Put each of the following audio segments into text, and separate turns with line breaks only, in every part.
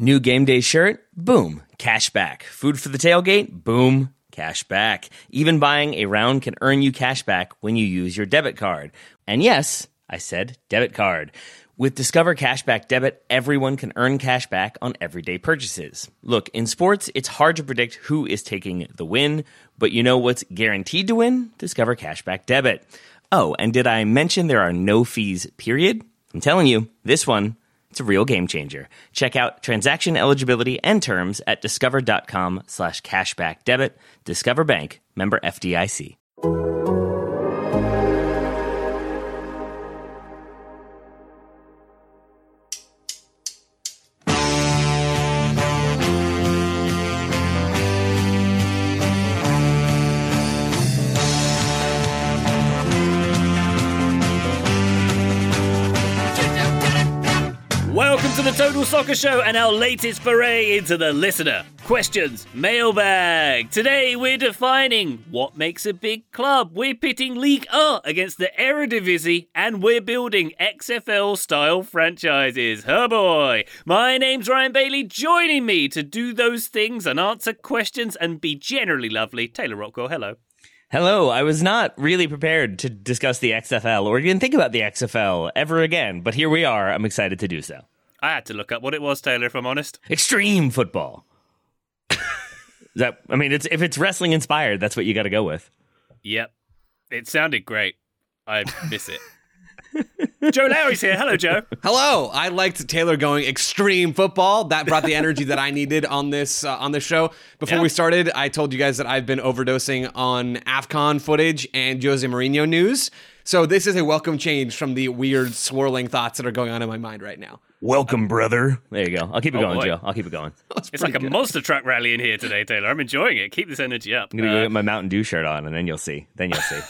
New game day shirt? Boom, cash back. Food for the tailgate? Boom, cash back. Even buying a round can earn you cash back when you use your debit card. And yes, I said debit card. With Discover Cashback Debit, everyone can earn cash back on everyday purchases. Look, in sports, it's hard to predict who is taking the win, but you know what's guaranteed to win? Discover Cashback Debit. Oh, and did I mention there are no fees, period? I'm telling you, this one, it's a real game changer. Check out transaction eligibility and terms at discover.com slash cashback debit. Discover Bank, member FDIC.
Soccer Show and our latest foray into the listener questions mailbag. Today we're defining what makes a big club. We're pitting League A against the Eredivisie and we're building XFL style franchises. Oh boy. My name's Ryan Bailey. Joining me to do those things and answer questions and be generally lovely. Taylor Rockwell, hello.
Hello, I was not really prepared to discuss the XFL or even think about the XFL ever again, but here we are. I'm excited to do so.
I had to look up what it was, Taylor, if I'm honest.
Extreme football. that I mean, it's if it's wrestling inspired, that's what you got to go with.
Yep. It sounded great. I miss it. Joe Lowry's here. Hello, Joe.
Hello. I liked Taylor going extreme football. That brought the energy that I needed on this uh, on this show. Before
Yeah.
we started, I told you guys that I've been overdosing on Afcon footage and Jose Mourinho news. So this is a welcome change from the weird swirling thoughts that are going on in my mind right now.
Welcome, brother. There you go. I'll keep it
Oh,
going,
boy.
Joe. I'll keep it going.
It's like a monster truck rally in here today, Taylor. I'm enjoying it. Keep this energy up.
I'm gonna
Uh,
get my Mountain Dew shirt on, and then you'll see. Then you'll see.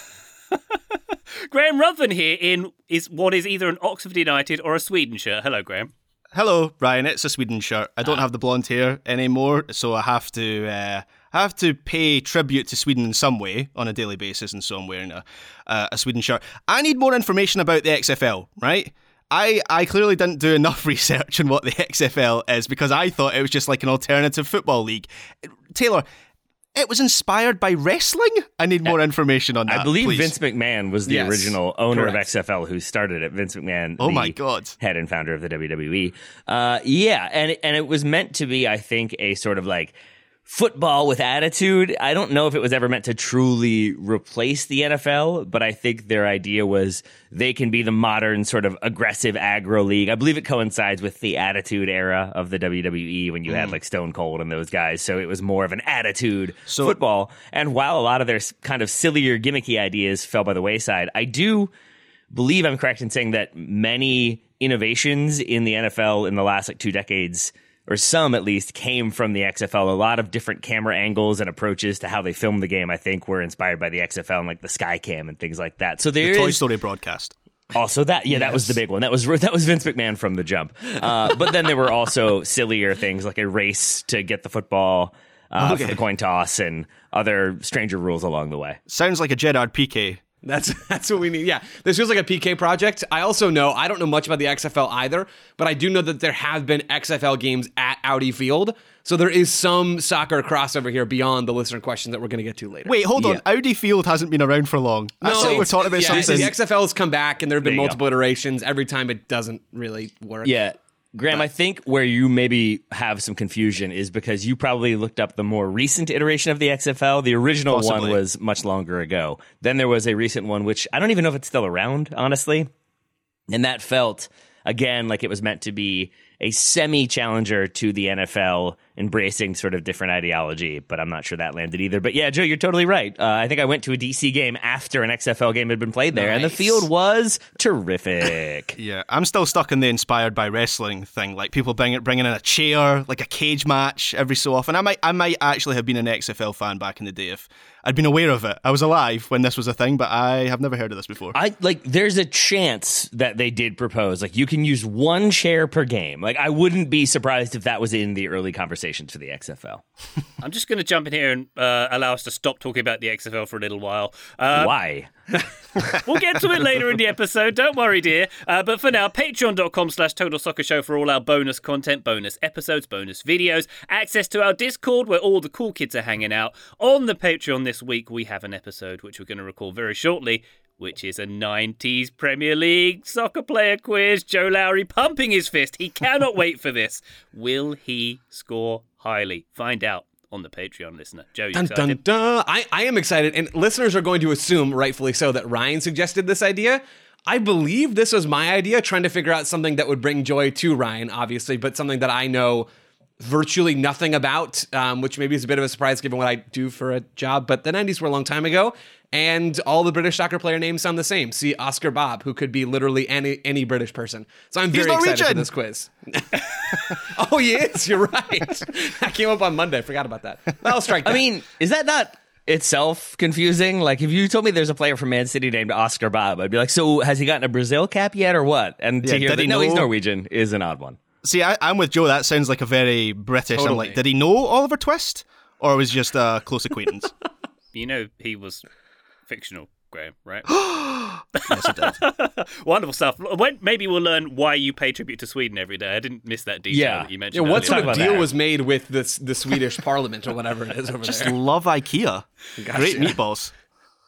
Graham Ruthven here in is what is either an Oxford United or a Sweden shirt. Hello, Graham.
Hello, Ryan. It's a Sweden shirt. I don't have the blonde hair anymore, so I have to uh, I have to pay tribute to Sweden in some way on a daily basis, and so I'm wearing a uh, a Sweden shirt. I need more information about the XFL, right? I, I clearly didn't do enough research on what the XFL is because I thought it was just like an alternative football league. Taylor, it was inspired by wrestling. I need more information on that.
I believe
please.
Vince McMahon was the
Yes,
original owner
correct.
of XFL who started it. Vince McMahon.
Oh
the
my God.
Head and founder of the WWE. Uh, yeah, and and it was meant to be, I think, a sort of like football with attitude. I don't know if it was ever meant to truly replace the NFL, but I think their idea was they can be the modern sort of aggressive aggro league. I believe it coincides with the attitude era of the WWE when you
Mm.
had like Stone Cold and those guys. So it was more of an attitude football. And while a lot of their kind of sillier, gimmicky ideas fell by the wayside, I do believe I'm correct in saying that many innovations in the NFL in the last like two decades, or some at least, came from the XFL. A lot of different camera angles and approaches to how they filmed the game, I think, were inspired by the XFL and like the Skycam and things like that. So there
the Toy
is
Story broadcast.
also that. Yeah, that was the big one. That was that was Vince McMahon from the jump. Uh, but then there were also sillier things like a race to get the football. Uh,
Okay.
for the coin toss and other stranger rules along the way.
Sounds like a Gerard Piqué
That's that's what we need. Yeah, this feels like a Piqué project. I also know I don't know much about the XFL either, but I do know that there have been XFL games at Audi Field, so there is some soccer crossover here beyond the listener question that we're going to get to later.
Wait, hold on. Audi Field hasn't been around for long. I
No,
thought we're talking about
yeah,
something.
The XFL has come back, and there have been
There you
multiple iterations. Every time it doesn't really work.
Yeah. Graham, I think where you maybe have some confusion is because you probably looked up the more recent iteration of the XFL. The original one was much longer ago. Then there was a recent one, which I don't even know if it's still around, honestly. And that felt, again, like it was meant to be a semi challenger to the NFL, embracing sort of different ideology, but I'm not sure that landed either. But yeah, Joe, you're totally right. Uh, I think I went to a DC game after an XFL game had been played there, and the field was terrific.
Yeah, I'm still stuck in the inspired by wrestling thing. Like people bring, bringing in a chair, like a cage match every so often. I might, I might actually have been an XFL fan back in the day if I'd been aware of it. I was alive when this was a thing, but I have never heard of this before.
I like there's a chance that they did propose like you can use one chair per game. Like I wouldn't be surprised if that was in the early conversations for the XFL.
I'm just going to jump in here and uh, allow us to stop talking about the XFL for a little while. Uh,
Why?
we'll get to it later in the episode. Don't worry, dear. Uh, but for now, patreon.com slash total soccer show for all our bonus content, bonus episodes, bonus videos, access to our Discord where all the cool kids are hanging out. On the Patreon this week, we have an episode which we're going to record very shortly. Which is a 90s Premier League soccer player quiz. Joe Lowry pumping his fist. He cannot wait for this. Will he score highly? Find out on the Patreon listener. Joe,
Dun, dun, dun. I, I am excited, and listeners are going to assume, rightfully so, that Ryan suggested this idea. I believe this was my idea, trying to figure out something that would bring joy to Ryan, obviously, but something that I know virtually nothing about, um, which maybe is a bit of a surprise given what I do for a job. But the 90s were a long time ago, and all the British soccer player names sound the same. See Oscar Bobb, who could be literally any any British person. So I'm
He's
very excited for
Norwegian.
this quiz. oh, he is. You're right. I came up on Monday. Forgot about that. I'll strike. That.
I mean, is that not itself confusing? Like, if you told me there's a player from Man City named Oscar Bobb, I'd be like, so has he gotten a Brazil cap yet, or what? And to
Yeah,
hear that
he
no, he's Norwegian is an odd one.
See, I, I'm with Joe. That sounds like a very British. I'm like, did he know Oliver Twist, or was he just a close acquaintance?
You know he was fictional, Graham, right?
yes, he did.
Wonderful stuff. When, maybe we'll learn why you pay tribute to Sweden every day. I didn't miss that detail
Yeah.
that you mentioned.
Yeah,
mentioned.
what
earlier.
sort of deal
that.
was made with this the Swedish Parliament or whatever it is over
Just
there?
love IKEA. Great meatballs.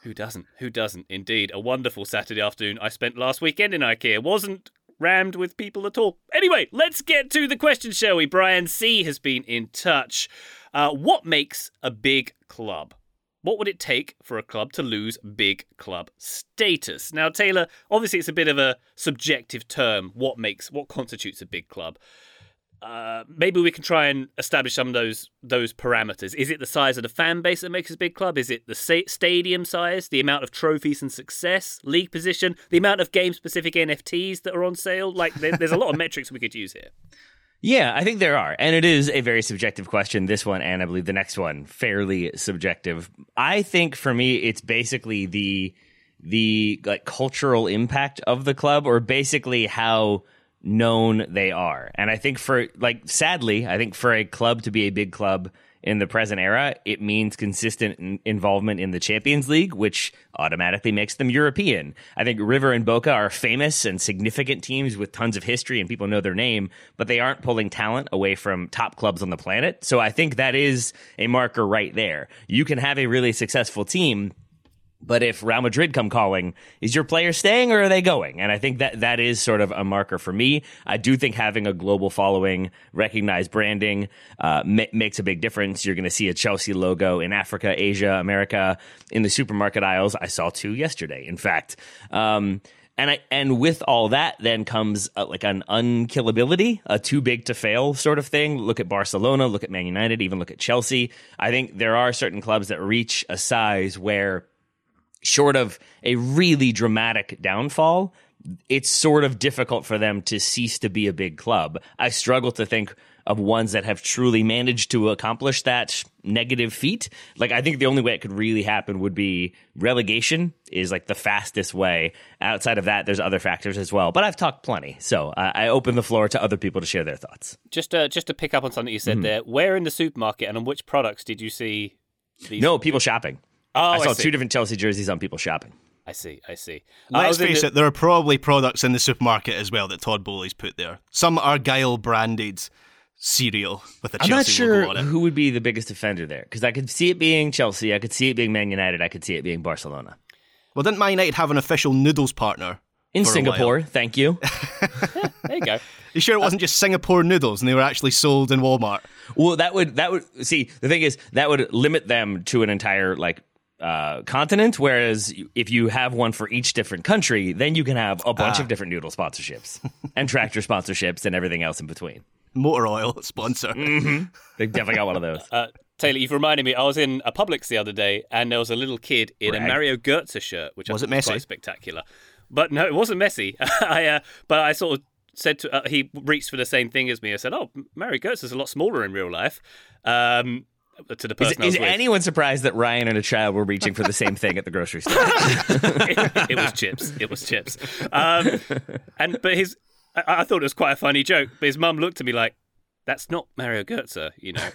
Who doesn't? Who doesn't? Indeed, a wonderful Saturday afternoon I spent last weekend in IKEA. Wasn't rammed with people at all. Anyway, let's get to the question, shall we? Brian C has been in touch. Uh, what makes a big club? What would it take for a club to lose big club status? Now, Taylor, obviously it's a bit of a subjective term. What makes what constitutes a big club? Uh, maybe we can try and establish some of those those parameters. Is it the size of the fan base that makes a big club? Is it the stadium size, the amount of trophies and success, league position, the amount of game specific NFTs that are on sale? Like, there, there's a lot of metrics we could use here.
Yeah, I think there are. And it is a very subjective question. This one, and I believe the next one, fairly subjective. I think for me, it's basically the the like cultural impact of the club or basically how known they are. And I think for like sadly, I think for a club to be a big club in the present era, it means consistent in- involvement in the Champions League, which automatically makes them European. I think River and Boca are famous and significant teams with tons of history and people know their name, but they aren't pulling talent away from top clubs on the planet. So I think that is a marker right there. You can have a really successful team but if Real Madrid come calling, is your player staying or are they going? And I think that that is sort of a marker for me. I do think having a global following, recognized branding, uh, ma- makes a big difference. You're going to see a Chelsea logo in Africa, Asia, America, in the supermarket aisles. I saw two yesterday, in fact. Um, and I, and with all that, then comes uh like an unkillability, a too big to fail sort of thing. Look at Barcelona, look at Man United, even look at Chelsea. I think there are certain clubs that reach a size where short of a really dramatic downfall, it's sort of difficult for them to cease to be a big club. I struggle to think of ones that have truly managed to accomplish that negative feat. Like, I think the only way it could really happen would be relegation is like the fastest way. Outside of that, there's other factors as well. But I've talked plenty. So I, I open the floor to other people to share their thoughts.
Just uh, just to pick up on something you said there, where in the supermarket and on which products did you see these?
No, people shopping.
Oh,
I saw
see.
two different Chelsea jerseys on people shopping.
I see. I see. I
Let's uh,
was in
face
the-
it, there are probably products in the supermarket as well that Todd Boehly's put there. Some Argyle branded cereal with a
I'm
Chelsea
not sure
logo on it.
who would be the biggest offender there because I could see it being Chelsea, I could see it being Man United, I could see it being Barcelona.
Well, didn't Man United have an official noodles partner?
In Singapore, thank you.
There you go.
You sure it wasn't just Singapore noodles and they were actually sold in Walmart?
well, that would that would see the thing is that would limit them to an entire like uh, continent. Whereas if you have one for each different country, then you can have a bunch of different noodle sponsorships and tractor sponsorships and everything else in between.
Motor oil sponsor.
They definitely got one of those.
Uh, Taylor, you've reminded me. I was in a Publix the other day, and there was a little kid in a Mario Götze shirt, which
Was
thought
it messy?
quite spectacular. But no, it wasn't messy. I, uh, but I sort of said to uh, he reached for the same thing as me. I said, "Oh, Mario Götze is a lot smaller in real life." Um, to the
Is,
person
is
with.
anyone surprised that Ryan and a child were reaching for the same thing at the grocery store?
it, it was chips. It was chips. Um, and but his I, I thought it was quite a funny joke, but his mum looked at me like, "That's not Mario Götze, you know.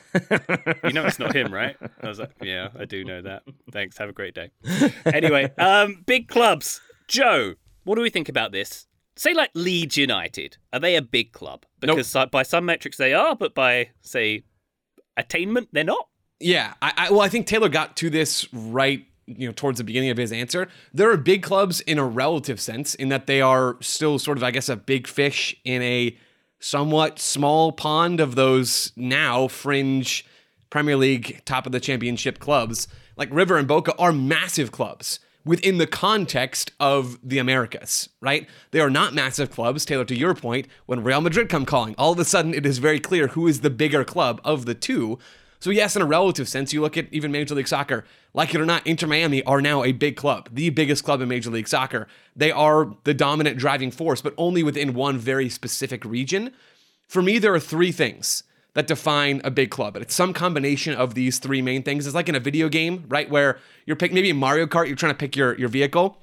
you know it's not him, right?" I was like, "Yeah, I do know that. Thanks. Have a great day." Anyway, um, big clubs. Joe, what do we think about this? Say like Leeds United. Are they a big club? Because si- by some metrics they are, but by say attainment they're not.
Yeah, I, I well, I think Taylor got to this right, you know, towards the beginning of his answer. There are big clubs in a relative sense, in that they are still sort of, I guess, a big fish in a somewhat small pond of those now fringe Premier League top of the championship clubs. Like River and Boca are massive clubs within the context of the Americas, right? They are not massive clubs. Taylor, to your point, when Real Madrid come calling, all of a sudden it is very clear who is the bigger club of the two. So, yes, in a relative sense, you look at even Major League Soccer, like it or not, Inter Miami are now a big club, the biggest club in Major League Soccer. They are the dominant driving force, but only within one very specific region. For me, there are three things that define a big club. And it's some combination of these three main things. It's like in a video game, right? Where you're picking maybe Mario Kart, you're trying to pick your, your vehicle.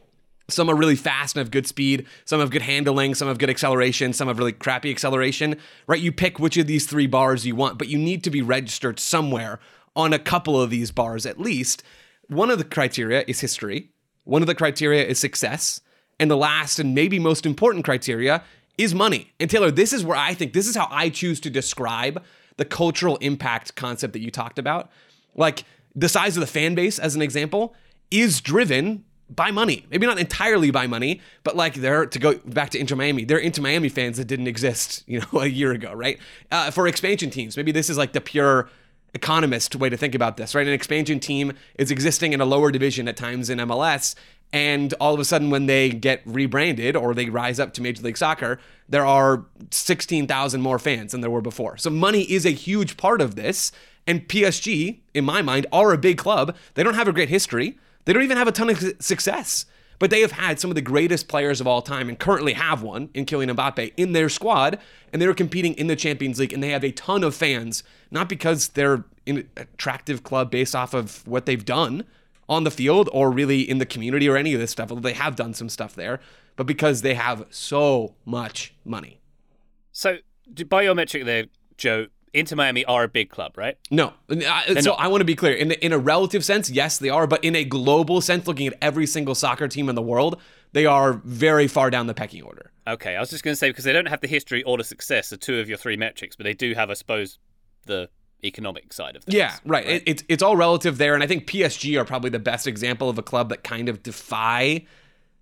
Some are really fast and have good speed. Some have good handling. Some have good acceleration. Some have really crappy acceleration, right? You pick which of these three bars you want, but you need to be registered somewhere on a couple of these bars at least. One of the criteria is history. One of the criteria is success. And the last and maybe most important criteria is money. And Taylor, this is where I think this is how I choose to describe the cultural impact concept that you talked about. Like the size of the fan base, as an example, is driven by money. Maybe not entirely by money, but like they're to go back to Inter Miami. They're Inter Miami fans that didn't exist, you know, a year ago, right? Uh, for expansion teams, maybe this is like the pure economist way to think about this, right? An expansion team is existing in a lower division at times in MLS, and all of a sudden, when they get rebranded or they rise up to Major League Soccer, there are 16,000 more fans than there were before. So, money is a huge part of this. And PSG, in my mind, are a big club. They don't have a great history, they don't even have a ton of success. But they have had some of the greatest players of all time and currently have one in Kylian Mbappe in their squad. And they're competing in the Champions League and they have a ton of fans, not because they're an attractive club based off of what they've done, on the field or really in the community or any of this stuff, although they have done some stuff there, but because they have so much money.
So, by your metric there, Joe, Inter Miami are a big club, right?
No. Uh, I, so I want to be clear. In, in a relative sense, yes, they are. But in a global sense, looking at every single soccer team in the world, they are very far down the pecking order.
Okay. I was just going to say, because they don't have the history or the success of two of your three metrics, but they do have, I suppose, the economic side of things.
Yeah, right. right? It, it's it's all relative there, and I think PSG are probably the best example of a club that kind of defy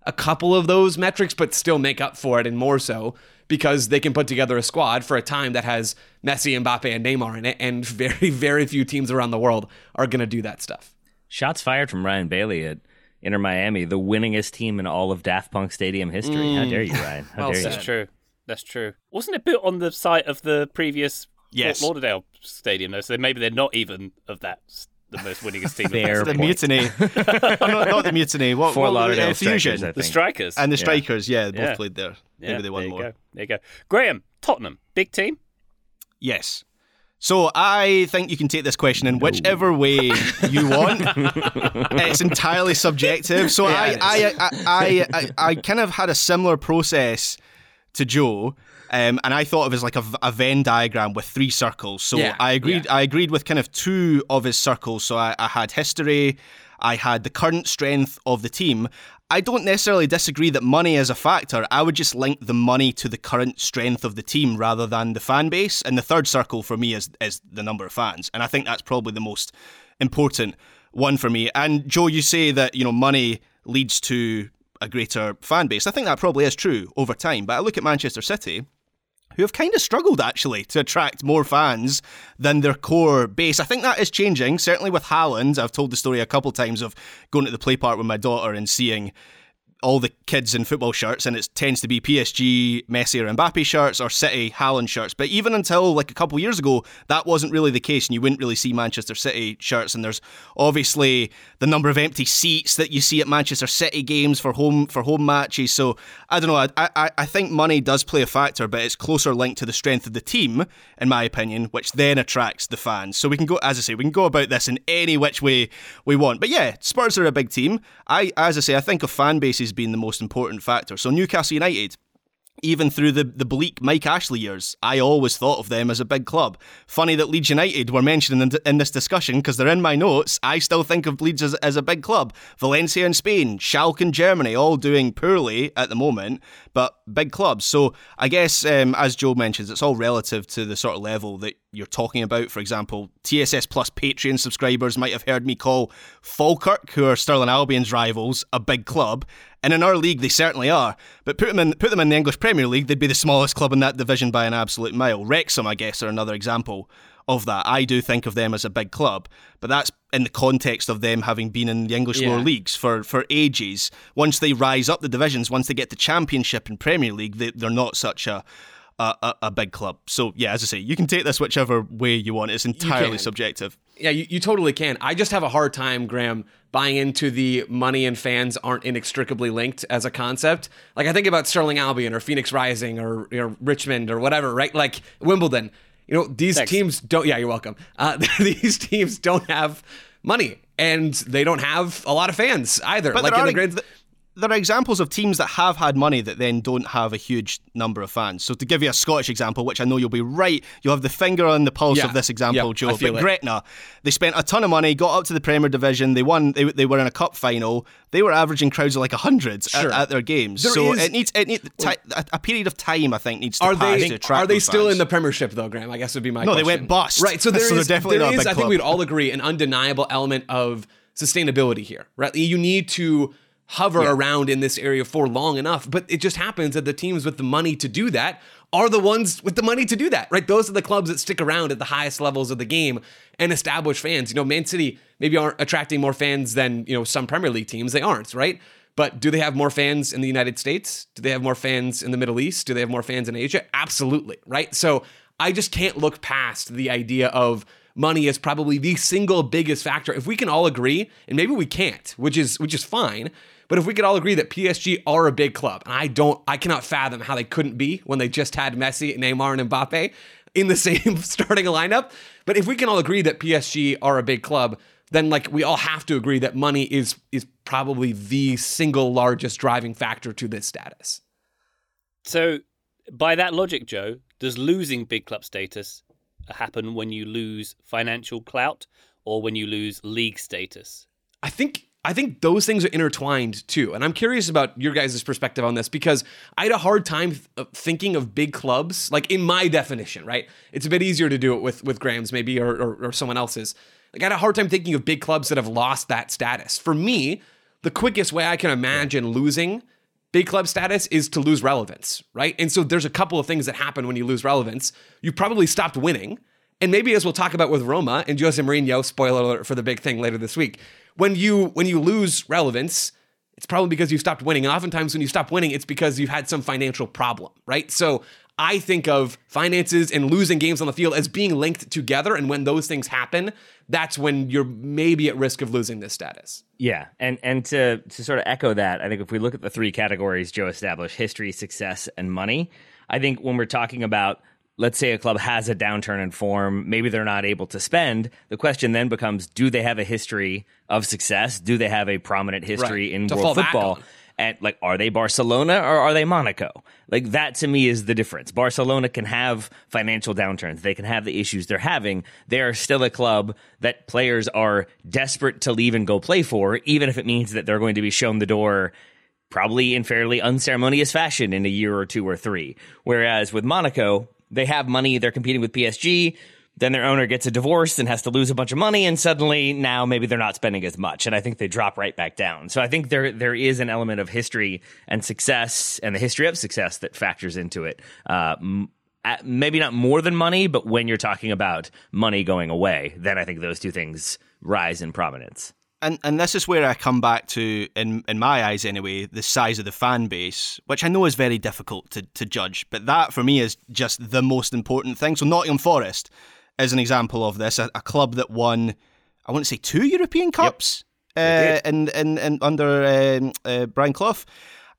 a couple of those metrics, but still make up for it, and more so because they can put together a squad for a time that has Messi, Mbappe, and Neymar in it, and very very few teams around the world are going to do that stuff.
Shots fired from Ryan Bailey at Inter Miami, the winningest team in all of Daft Punk Stadium history. Mm. How dare you, Ryan? How well, dare
you? That's true. That's true. Wasn't it built on the site of the previous yes. Fort Lauderdale Stadium, though, so maybe they're not even of that the most winningest team.
Fair the mutiny, oh, not, not, the mutiny. What,
Fort
what,
Lauderdale
fusion,
strikers,
the strikers,
and the strikers. Yeah, yeah both yeah. played there. Maybe
yeah,
they won
there
more.
Go. There you go. Graham, Tottenham, big team.
Yes. So I think you can take this question in whichever way you want. it's entirely subjective. So yeah, I, I, I, I, I, kind of had a similar process to Joe. Um, and I thought of it as like a, a, Venn diagram with three circles. So yeah, I agreed. Yeah. I agreed with kind of two of his circles. So I, I had history, I had the current strength of the team. I don't necessarily disagree that money is a factor. I would just link the money to the current strength of the team rather than the fan base. And the third circle for me is is the number of fans, and I think that's probably the most important one for me. And Joe, you say that you know money leads to a greater fan base. I think that probably is true over time. But I look at Manchester City who have kind of struggled actually to attract more fans than their core base. I think that is changing, certainly with Haaland. I've told the story a couple times of going to the play park with my daughter and seeing all the kids in football shirts, and it tends to be PSG, Messi, or Mbappe shirts, or City, Haaland shirts. But even until like a couple years ago, that wasn't really the case, and you wouldn't really see Manchester City shirts. And there's obviously the number of empty seats that you see at Manchester City games for home for home matches. So I don't know. I I, I think money does play a factor, but it's closer linked to the strength of the team, in my opinion, which then attracts the fans. So we can go, as I say, we can go about this in any which way we want. But yeah, Spurs are a big team. I, as I say, I think of fan bases being the most important factor. So Newcastle United, even through the, the bleak Mike Ashley years, I always thought of them as a big club. Funny that Leeds United were mentioned in, in this discussion because they're in my notes. I still think of Leeds as, as a big club. Valencia in Spain, Schalke in Germany, all doing poorly at the moment, but big clubs. So I guess, um, as Joe mentions, it's all relative to the sort of level that you're talking about. For example, TSS Plus Patreon subscribers might have heard me call Falkirk, who are Stirling Albion's rivals, a big club. And in our league, they certainly are. But put them in put them in the English Premier League, they'd be the smallest club in that division by an absolute mile. Wrexham, I guess, are another example of that. I do think of them as a big club, but that's in the context of them having been in the English
Yeah.
lower leagues for, for ages. Once they rise up the divisions, once they get to Championship and Premier League, they, they're not such a, a a- big club. So yeah, as I say, you can take this whichever way you want. It's entirely subjective.
Yeah, you, you totally can. I just have a hard time, Graham, buying into the money and fans aren't inextricably linked as a concept. Like I think about Stirling Albion or Phoenix Rising or you know, Richmond or whatever, right? Like Wimbledon. You know, these
Thanks.
teams don't. Yeah, you're welcome. Uh, these teams don't have money, and they don't have a lot of fans either.
But
like in the grand,
there are examples of teams that have had money that then don't have a huge number of fans. So to give you a Scottish example, which I know you'll be right, you'll have the finger on the pulse
Yeah.
of this example,
Yeah,
Joe. But
it.
Gretna, they spent a ton of money, got up to the Premier Division, they won. They, they were in a cup final. They were averaging crowds of like hundreds
Sure.
at, at their games.
There
so
is-
it needs it need, ti- a, period of time. I think needs to
are
pass
they
to attract
are they still
fans.
in the Premiership though, Graham? I guess would be my
No, they went bust.
Right. So there
So they're
is-
definitely
there is, I think
club.
we'd all agree an undeniable element of sustainability here. Right. You need to hover around in this area for long enough, but it just happens that the teams with the money to do that are the ones with the money to do that. Right. Those are the clubs that stick around at the highest levels of the game and establish fans. You know, Man City maybe aren't attracting more fans than you know some Premier League teams. They aren't. Right. But do they have more fans in the United States? Do they have more fans in the Middle East? Do they have more fans in Asia? Absolutely, right? So I just can't look past the idea of money as probably the single biggest factor. If we can all agree, and maybe we can't, which is which is fine, but if we could all agree that PSG are a big club, and I don't I cannot fathom how they couldn't be when they just had Messi, Neymar, and Mbappe in the same starting lineup. But if we can all agree that PSG are a big club, then like we all have to agree that money is is probably the single largest driving factor to this status.
So, by that logic, Joe, does losing big club status happen when you lose financial clout or when you lose league status?
I think I think those things are intertwined too. And I'm curious about your guys' perspective on this because I had a hard time th- uh, thinking of big clubs, like in my definition, right? It's a bit easier to do it with with Graham's maybe or, or, or someone else's. Like I had a hard time thinking of big clubs that have lost that status. For me, the quickest way I can imagine losing big club status is to lose relevance, right? And so there's a couple of things that happen when you lose relevance. You probably stopped winning. And maybe as we'll talk about with Roma and Jose Mourinho, spoiler alert for the big thing later this week, when you when you lose relevance, it's probably because you stopped winning. And oftentimes when you stop winning, it's because you've had some financial problem, right? So I think of finances and losing games on the field as being linked together. And when those things happen, that's when you're maybe at risk of losing this status.
Yeah, and and to to sort of echo that, I think if we look at the three categories Joe established: history, success, and money. I think when we're talking about let's say a club has a downturn in form, maybe they're not able to spend. The question then becomes: Do they have a history of success? Do they have a prominent history
Right,
in
to
world football? And like, are they Barcelona or are they Monaco? Like that to me is the difference. Barcelona can have financial downturns. They can have the issues they're having. They are still a club that players are desperate to leave and go play for, even if it means that they're going to be shown the door probably in fairly unceremonious fashion in a year or two or three. Whereas with Monaco, they have money. They're competing with PSG. Then their owner gets a divorce and has to lose a bunch of money, and suddenly now maybe they're not spending as much, and I think they drop right back down. So I think there there is an element of history and success, and the history of success that factors into it. Uh, maybe not more than money, but when you're talking about money going away, then I think those two things rise in prominence.
And and this is where I come back to, in in my eyes anyway, the size of the fan base, which I know is very difficult to, to judge, but that for me is just the most important thing. So Nottingham Forest is an example of this, a, a club that won, I want to say two European Cups uh, in, in, in under um, uh, Brian Clough.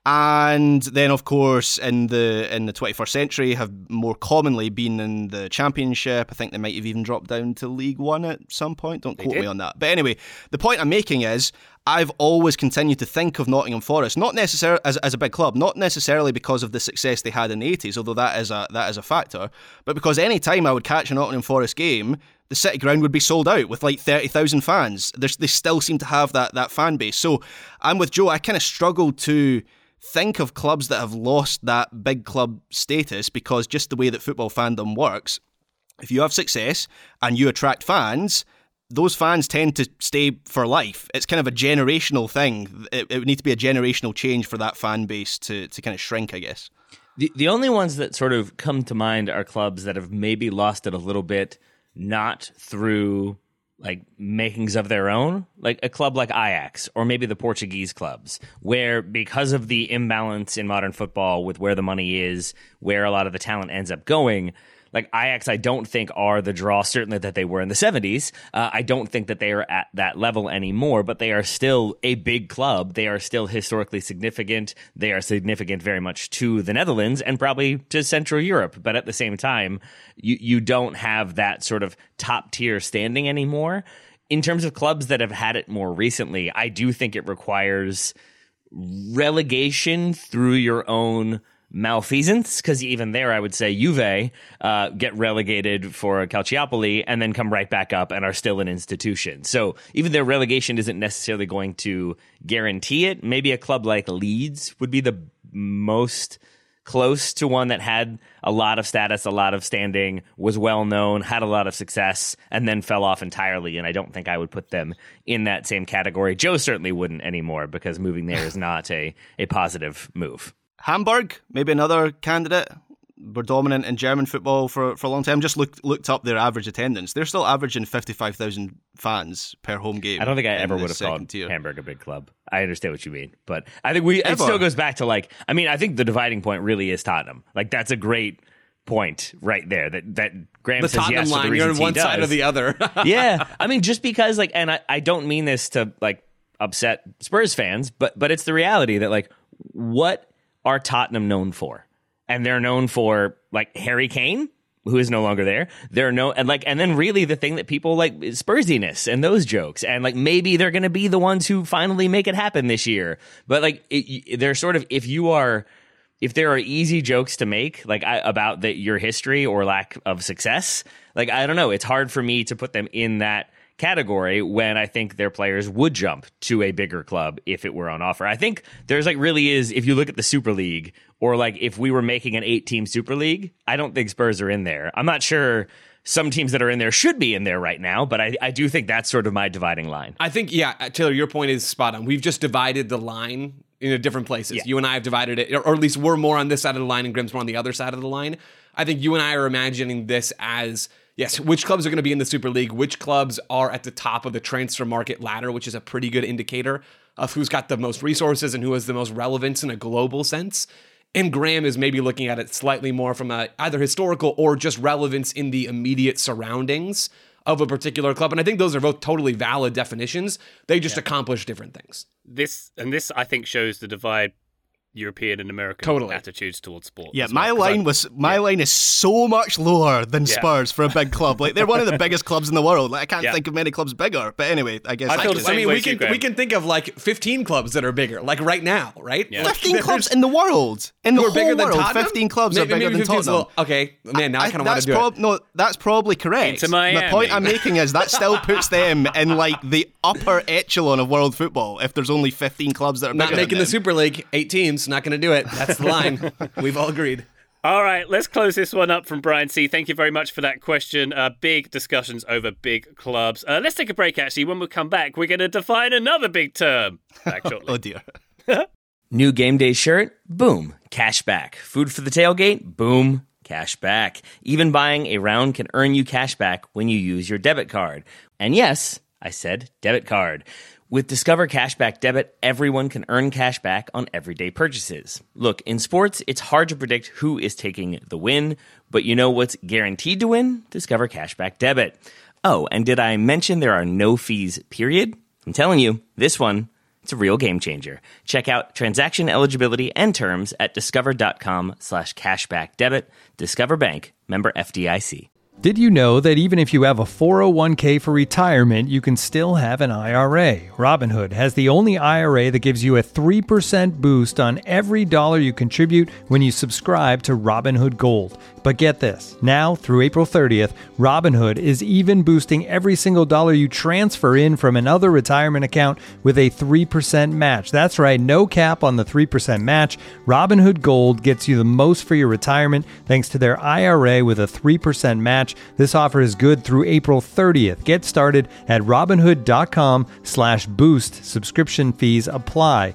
And then of course in the in the 21st century have more commonly been in the championship i think they might have even dropped down to league one at some point don't quote
did.
me on that but anyway the point i'm making is i've always continued to think of nottingham forest not necessarily as, as a big club not necessarily because of the success they had in the 80s although that is a that is a factor but because any time i would catch a nottingham forest game the city ground would be sold out with like 30,000 fans. There's, they still seem to have that, that fan base. So I'm with Joe. I kind of struggled to think of clubs that have lost that big club status because just the way that football fandom works, if you have success and you attract fans, those fans tend to stay for life. It's kind of a generational thing. It, it would need to be a generational change for that fan base to, to kind of shrink, I guess.
The, the only ones that sort of come to mind are clubs that have maybe lost it a little bit, not through like makings of their own, like a club like Ajax or maybe the Portuguese clubs, where because of the imbalance in modern football with where the money is, where a lot of the talent ends up going, like Ajax, I don't think are the draw, certainly that they were in the 70s. Uh, I don't think that they are at that level anymore, but they are still a big club. They are still historically significant. They are significant very much to the Netherlands and probably to Central Europe. But at the same time, you, you don't have that sort of top tier standing anymore. In terms of clubs that have had it more recently, I do think it requires relegation through your own malfeasance because even there i would say juve uh, get relegated for calciopoli and then come right back up and are still an institution so even their relegation isn't necessarily going to guarantee it maybe a club like leeds would be the most close to one that had a lot of status, a lot of standing, was well known, had a lot of success, and then fell off entirely. And I don't think I would put them in that same category. Joe certainly wouldn't anymore because moving there is not a, a positive move.
Hamburg, maybe another candidate. Were dominant in German football for, for a long time. Just looked looked up their average attendance. They're still averaging fifty five thousand fans per home game.
I don't think I ever would have called
tier.
Hamburg a big club. I understand what you mean, but I think we it still goes back to like I mean I think the dividing point really is Tottenham. Like that's a great point right there. That that Graham
The
says
Tottenham
yes for the
line, you're on one side or the other.
yeah, I mean, just because like, and I, I don't mean this to like upset Spurs fans, but but it's the reality that like, what are Tottenham known for? And they're known for like Harry Kane, who is no longer there. They're no and like, and then really the thing that people like Spursiness and those jokes, and like maybe they're going to be the ones who finally make it happen this year. But like, it, they're sort of if you are if there are easy jokes to make like I, about that your history or lack of success like i don't know it's hard for me to put them in that category when i think their players would jump to a bigger club if it were on offer i think there's like really is if you look at the super league or like if we were making an eight team super league i don't think spurs are in there i'm not sure some teams that are in there should be in there right now but i, I do think that's sort of my dividing line
I think, yeah, uh, Taylor, your point is spot on. We've just divided the line in different places.
Yeah.
You and I have divided it, or at least we're more on this side of the line and Graham's more on the other side of the line. I think you and I are imagining this as yes, which clubs are going to be in the Super League, which clubs are at the top of the transfer market ladder, which is a pretty good indicator of who's got the most resources and who has the most relevance in a global sense. And Graham is maybe looking at it slightly more from a either historical or just relevance in the immediate surroundings of a particular club. And I think those are both totally valid definitions. They just accomplish different things.
This and this, I think, shows the divide European and American
Totally.
attitudes towards sport.
Yeah,
as well,
my
'cause I-
line was my line is so much lower than
Yeah.
Spurs for a big club. Like they're one of the biggest clubs in the world. Like I can't
Yeah.
think of many clubs bigger. But anyway, I guess
I
that
feel the same
I mean,
way
we can
Graham.
we can think of like 15 clubs that are bigger, like right now, right?
Yeah.
Like,
15
there's-
clubs in the world. In the
who are
whole
bigger than
world,
Tottenham?
15 clubs
May-
are bigger than
15 's a
Tottenham.
little- okay, man, now I, kind of want to do
prob-
it.
No, that's probably correct.
Inter Miami.
The point I'm making is that still puts them in like the upper echelon of world football. If there's only 15 clubs that are
Not making
than
the. Super League, eight teams, not going to do it. That's the line. We've all agreed.
All right, let's close this one up from Brian C. Thank you very much for that question. Uh, big discussions over big clubs. Uh, let's take a break, actually. When we come back, we're going to define another big term. Back shortly.
Oh dear.
New game day shirt? Boom. Cash back. Food for the tailgate? Boom. Cash back. Even buying a round can earn you cash back when you use your debit card. And yes, I said debit card. With Discover Cashback Debit, everyone can earn cash back on everyday purchases. Look, in sports, it's hard to predict who is taking the win, but you know what's guaranteed to win? Discover Cashback Debit. Oh, and did I mention there are no fees, period? I'm telling you, this one It's a real game changer. Check out transaction eligibility and terms at discover.com slash cashback debit. Discover Bank, member FDIC.
Did you know that even if you have a 401k for retirement, you can still have an IRA? Robinhood has the only IRA that gives you a 3% boost on every dollar you contribute when you subscribe to Robinhood Gold. But get this now through April 30th, Robinhood is even boosting every single dollar you transfer in from another retirement account with a 3% match. That's right, no cap on the 3% match. Robinhood Gold gets you the most for your retirement thanks to their IRA with a 3% match. This offer is good through April 30th. Get started at robinhood.com slash boost. Subscription fees apply.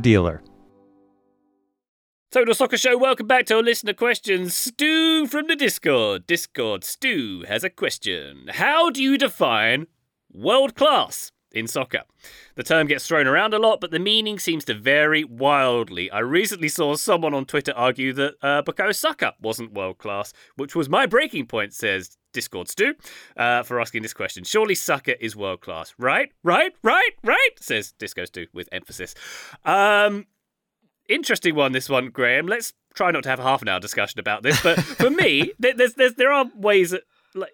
dealer.
Total Soccer Show, welcome back to our listener questions. Stu from the Discord. Discord, Stu has a question. How do you define world class in soccer? The term gets thrown around a lot, but the meaning seems to vary wildly. I recently saw someone on Twitter argue that uh, Bukayo Saka wasn't world class, which was my breaking point, says Discord Stu, uh, for asking this question. Surely Saka is world class, right? Right? Right? Right? Says Disco Stu with emphasis. Um, interesting one, this one, Graham. Let's try not to have a half an hour discussion about this, but for me, there- there's, there's, there are ways that, like,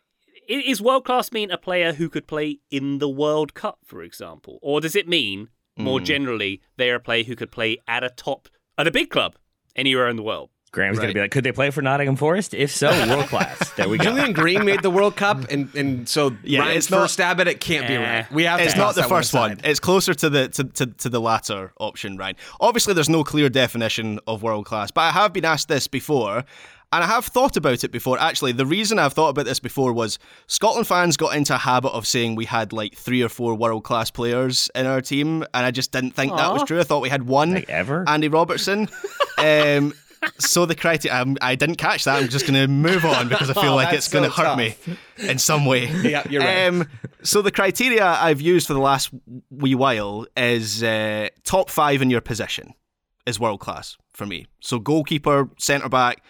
is world class mean a player who could play in the World Cup, for example? Or does it mean, more generally, they're a player who could play at a top, at a big club anywhere in the world?
Graham's going to be like, could they play for Nottingham Forest? If so, world class. There we go.
Julian Green made the World Cup, and, and so
Yeah,
Ryan's
it's not-
first stab at it can't be
Eh.
right. We have to
It's
toss
not the first one.
aside.
It's closer to the to, to, to the latter option, Ryan. Obviously, there's no clear definition of world class, but I have been asked this before. And I have thought about it before. Actually, the reason I've thought about this before was Scotland fans got into a habit of saying we had like three or four world class players in our team, and I just didn't think that was true. I thought we had one,
Like ever?
Andy Robertson. um, so the criteria, um, I didn't catch that. I'm just going to move on because I feel
Oh,
like it's going to hurt me in some way.
Yeah, you're right.
Um, so the criteria I've used for the last wee while is uh, top five in your position is world class for me. So goalkeeper, centre back,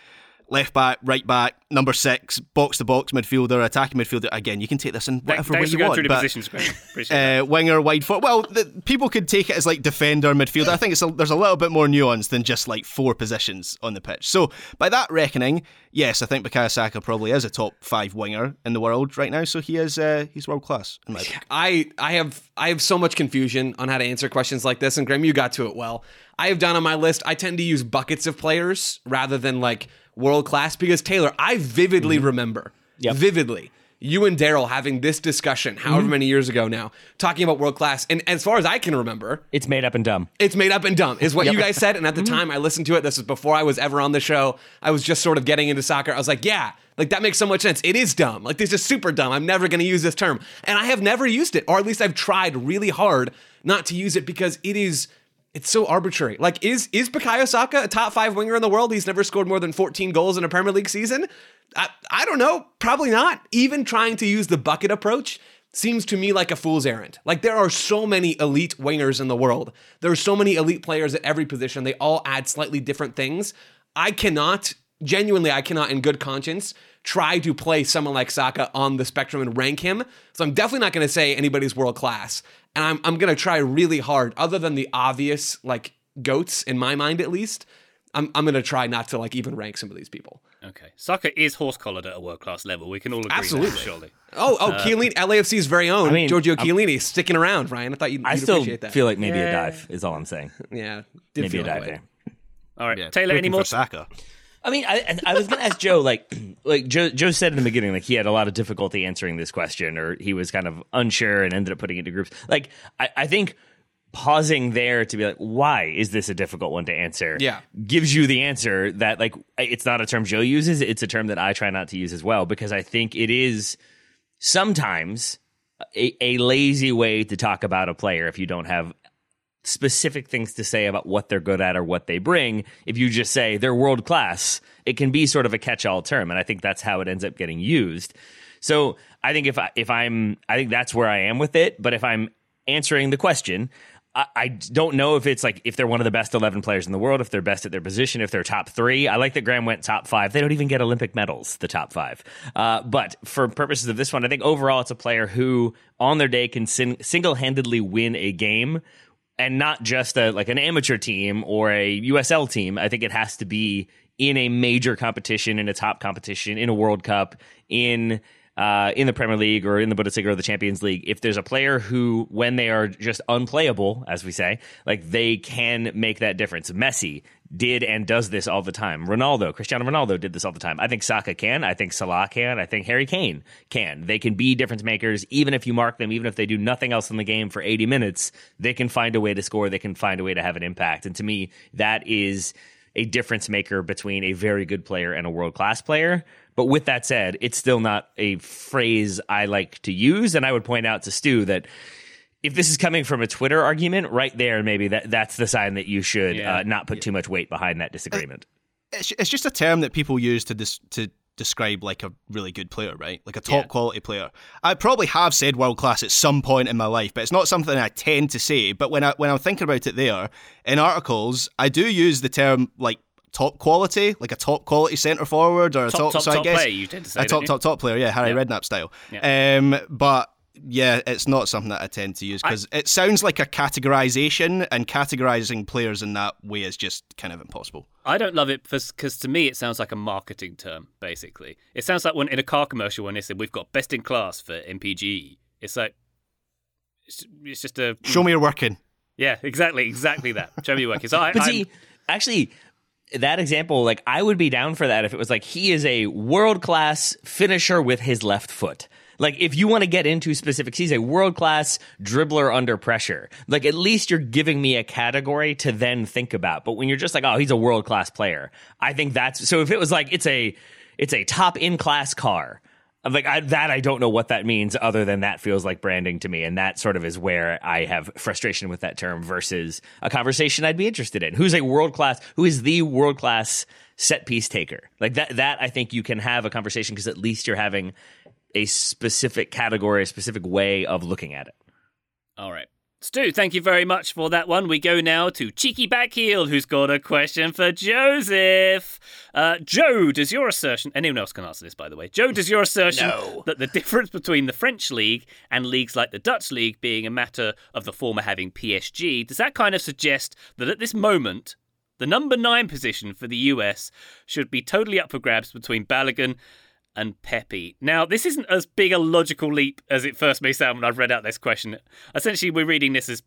left back, right back, number six, box to box midfielder, attacking midfielder. Again, you can take this in whatever way
Thanks for
you
going
want.
through the
but,
positions, Graham. Appreciate that.
uh, winger, wide foot. Well, the, people could take it as like defender, midfielder. I think it's a, there's a little bit more nuance than just like four positions on the pitch. So, by that reckoning, yes, I think Bukayo Saka probably is a top five winger in the world right now. So he is uh, he's world class in my.
I I have I have so much confusion on how to answer questions like this, and Graham, you got to it well. I have down on my list. I tend to use buckets of players rather than like world class because Taylor, I vividly
Mm-hmm.
remember, vividly. You and Daryl having this discussion, however
Mm-hmm.
many years ago now, talking about world class. And as far as I can remember,
It's made up and dumb.
it's made up and dumb, is what you guys said. And at the
Mm-hmm.
time I listened to it, this was before I was ever on the show. I was just sort of getting into soccer. I was like, yeah, like that makes so much sense. It is dumb. Like this is super dumb. I'm never going to use this term. And I have never used it, or at least I've tried really hard not to use it because it is. It's so arbitrary. Like, is is Bukayo Saka a top five winger in the world? He's never scored more than 14 goals in a Premier League season. I, I don't know. Probably not. Even trying to use the bucket approach seems to me like a fool's errand. Like there are so many elite wingers in the world. There are so many elite players at every position. They all add slightly different things. I cannot genuinely I cannot in good conscience try to play someone like Saka on the spectrum and rank him. So I'm definitely not going to say anybody's world class. And I'm I'm going to try really hard other than the obvious like goats in my mind at least. I'm I'm going to try not to like even rank some of these people.
Okay. Saka is horse collared at a world class level. We can all agree
Absolutely.
that, surely.
Oh, oh, uh, Chiellini, LAFC's very own
I mean,
Giorgio
I'm-
Chiellini sticking around, Ryan. I thought you'd,
I
you'd
still
appreciate that.
feel like maybe
Yeah.
a dive is all I'm saying.
yeah, did
Maybe
feel
a dive
way.
there.
All right.
Yeah,
Taylor, any
rooting
more?
Saka?
I mean, I, and I was going to ask Joe, like, like Joe, Joe said in the beginning, like he had a lot of difficulty answering this question, or he was kind of unsure and ended up putting it into groups. Like, I, I think pausing there to be like, why is this a difficult one to answer?
Yeah.
gives you the answer that like it's not a term Joe uses; it's a term that I try not to use as well because I think it is sometimes a, a lazy way to talk about a player if you don't have specific things to say about what they're good at or what they bring. If you just say they're world class, it can be sort of a catch all term. And I think that's how it ends up getting used. So I think if I, if I'm, I think that's where I am with it. But if I'm answering the question, I, don't know if it's like if they're one of the best 11 players in the world, if they're best at their position, if they're top three. I like that Graham went top five. They don't even get Olympic medals, the top five. Uh, but for purposes of this one, I think overall it's a player who on their day can sin- single handedly win a game and not just a like an amateur team or a USL team. I think it has to be in a major competition, in a top competition, in a World Cup, in uh, in the Premier League or in the Bundesliga or the Champions League, if there's a player who, when they are just unplayable, as we say, like they can make that difference. Messi did and does this all the time. Ronaldo, Cristiano Ronaldo did this all the time. I think Saka can. I think Salah can. I think Harry Kane can. They can be difference makers, even if you mark them, even if they do nothing else in the game for 80 minutes, they can find a way to score. They can find a way to have an impact. And to me, that is a difference maker between a very good player and a world class player. But with that said, it's still not a phrase I like to use. And I would point out to Stu that if this is coming from a Twitter argument, right there, maybe that that's the sign that you should
Yeah.
uh, not put too much weight behind that disagreement.
It's, it's just a term that people use to dis- to describe like a really good player, right? Like a top
Yeah.
quality player. I probably have said world class at some point in my life, but it's not something I tend to say. But when I when I'm thinking about it there in articles, I do use the term like top quality, like a top quality centre forward or a
Top,
top,
top,
so I
top
guess
player, you tend to say.
a top top top player, yeah, Harry
Yeah.
Redknapp style.
Yeah.
Um, but yeah, it's not something that I tend to use because it sounds like a categorization, and categorizing players in that way is just kind of impossible.
I don't love it because to me it sounds like a marketing term. Basically, it sounds like when in a car commercial when they said we've got best in class for MPG. It's like it's, it's just a
Show me your working.
yeah, exactly, exactly that. Show me your work. So I,
But see, actually, that example, like I would be down for that if it was like he is a world class finisher with his left foot. Like if you want to get into specifics, he's a world class dribbler under pressure. Like at least you're giving me a category to then think about. But when you're just like, oh, he's a world class player, I think that's so. If it was like it's a it's a top in class car. I'm like I, that, I don't know what that means. Other than that, feels like branding to me, and that sort of is where I have frustration with that term versus a conversation I'd be interested in. Who's a world class? Who is the world class set piece taker? Like that. That I think you can have a conversation because at least you're having a specific category, a specific way of looking at it.
All right. Stu, thank you very much for that one. We go now to Cheeky Backheel, who's got a question for Joseph. Uh, Joe, does your assertion, anyone else can answer this, by the way. Joe, does your assertion that the difference between the French league and leagues like the Dutch league being a matter of the former having PSG, does that kind of suggest that at this moment, the number nine position for the US should be totally up for grabs between Balogun and Pepi. Now, this isn't as big a logical leap as it first may sound when I've read out this question. Essentially, we're reading this as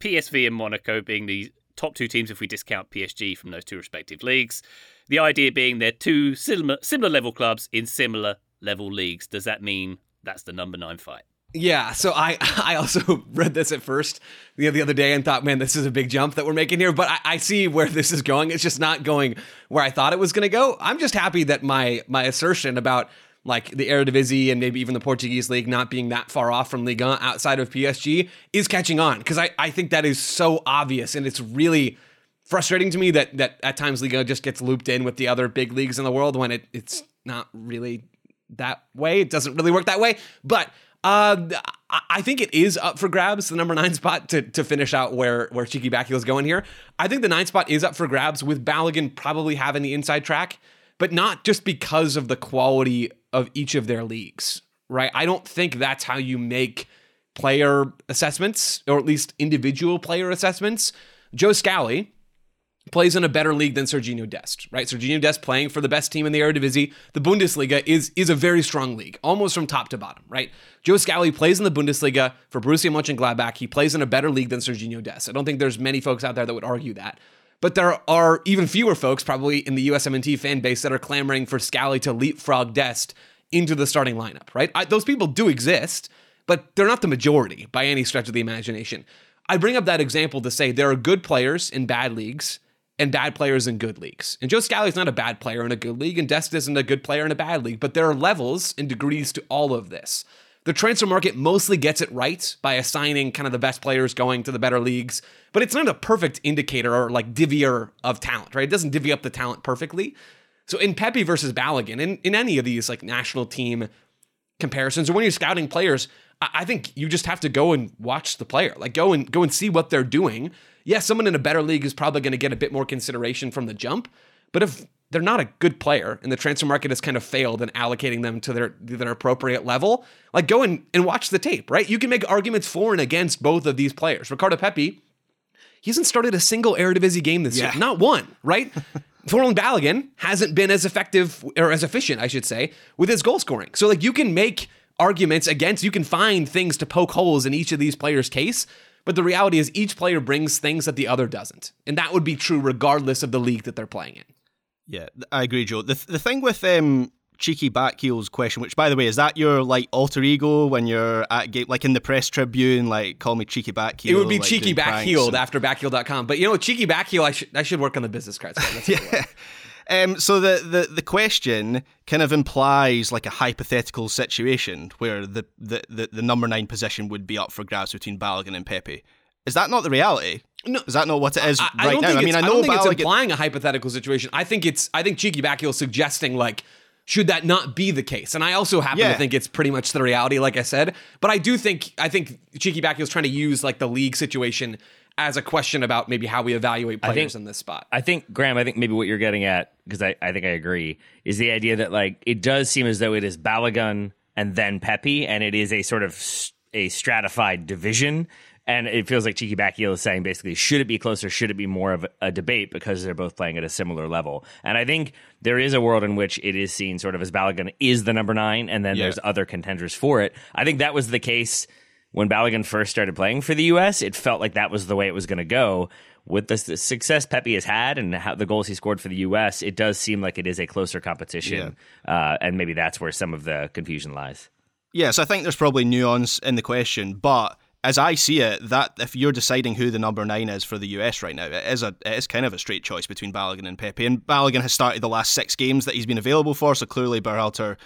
PSV and Monaco being the top two teams if we discount PSG from those two respective leagues. The idea being they're two similar, similar level clubs in similar level leagues. Does that mean that's the number nine fight?
Yeah, so I I also read this at first the, the other day and thought, man, this is a big jump that we're making here. But I, I see where this is going. It's just not going where I thought it was going to go. I'm just happy that my my assertion about like the Eredivisie and maybe even the Portuguese league not being that far off from Liga outside of PSG is catching on because I, I think that is so obvious and it's really frustrating to me that that at times Liga just gets looped in with the other big leagues in the world when it, it's not really that way. It doesn't really work that way. But uh, I- think it is up for grabs, the number nine spot to, to finish out where where Cheeky Backheel is going here. I think the nine spot is up for grabs with Balogun probably having the inside track, but not just because of the quality of each of their leagues, right? I don't think that's how you make player assessments, or at least individual player assessments. Joe Scally, plays in a better league than Serginho Dest, right? Serginho Dest playing for the best team in the Eredivisie. The Bundesliga is is a very strong league, almost from top to bottom, right? Joe Scally plays in the Bundesliga for Borussia Mönchengladbach. He plays in a better league than Serginho Dest. I don't think there's many folks out there that would argue that. But there are even fewer folks probably in the USMNT fan base that are clamoring for Scally to leapfrog Dest into the starting lineup, right? I, those people do exist, but they're not the majority by any stretch of the imagination. I bring up that example to say there are good players in bad leagues and bad players in good leagues. And Joe Scally's not a bad player in a good league, and Dest isn't a good player in a bad league, but there are levels and degrees to all of this. The transfer market mostly gets it right by assigning kind of the best players going to the better leagues, but it's not a perfect indicator or like divvier of talent, right? It doesn't divvy up the talent perfectly. So in Pepi versus Balogun, in, in any of these like national team comparisons, or when you're scouting players, I, think you just have to go and watch the player. Like go and go and see what they're doing. Yeah, someone in a better league is probably going to get a bit more consideration from the jump, but if they're not a good player and the transfer market has kind of failed in allocating them to their their appropriate level, like go and, and watch the tape, right? You can make arguments for and against both of these players. Ricardo Pepi, he hasn't started a single Eredivisie game this yeah. year. Not one, right? Folarin Balogun hasn't been as effective or as efficient, I should say, with his goal scoring. So like you can make arguments against, you can find things to poke holes in each of these players' case. But the reality is each player brings things that the other doesn't. And that would be true regardless of the league that they're playing in.
Yeah, I agree, Joe. The the thing with um, cheeky backheels question, which by the way, is that your like alter ego when you're at game, like in the press tribune, like call me cheeky backheel.
It would be
like,
cheeky backheeled and... after backheel.com. But you know, cheeky backheel, I should I should work on the business cards.
yeah. Um, so the, the, the question kind of implies like a hypothetical situation where the, the, the, the number nine position would be up for grabs between Balogun and Pepi. Is that not the reality? No, is that not what it is I, right I now? I mean, I know
I don't think
it's
implying a hypothetical situation. I think it's I think Cheeky Backheel suggesting like should that not be the case? And I also happen yeah. to think it's pretty much the reality, like I said. But I do think I think Cheeky is trying to use like the league situation as a question about maybe how we evaluate players
think,
in this spot.
I think Graham, I think maybe what you're getting at, because I, I think I agree, is the idea that like it does seem as though it is Balogun and then Pepi, and it is a sort of a stratified division and it feels like Cheeky Backheel is saying basically, should it be closer? Should it be more of a debate because they're both playing at a similar level? And I think there is a world in which it is seen sort of as Balogun is the number nine, and then yeah. there's other contenders for it. I think that was the case when Balogun first started playing for the U.S. It felt like that was the way it was going to go. With the, the, success Pepi has had and how, the goals he scored for the U.S., it does seem like it is a closer competition, yeah. uh, and maybe that's where some of the confusion lies.
Yes, I think there's probably nuance in the question, but as I see it, that if you're deciding who the number nine is for the US right now, it is a it is kind of a straight choice between Balogun and Pepi. And Balogun has started the last six games that he's been available for, so clearly Berhalter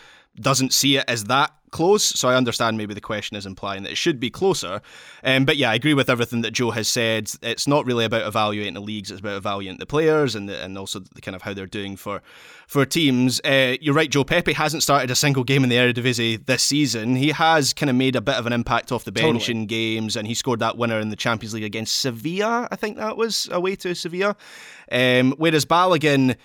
doesn't see it as that close. So I understand maybe the question is implying that it should be closer. Um, but yeah, I agree with everything that Joe has said. It's not really about evaluating the leagues; it's about evaluating the players and the, and also the kind of how they're doing for for teams. Uh, you're right, Joe. Pepi hasn't started a single game in the Eredivisie this season. He has kind of made a bit of an impact off the bench totally. in games, and he scored that winner in the Champions League against Sevilla. I think that was away to Sevilla. Um, whereas Balogun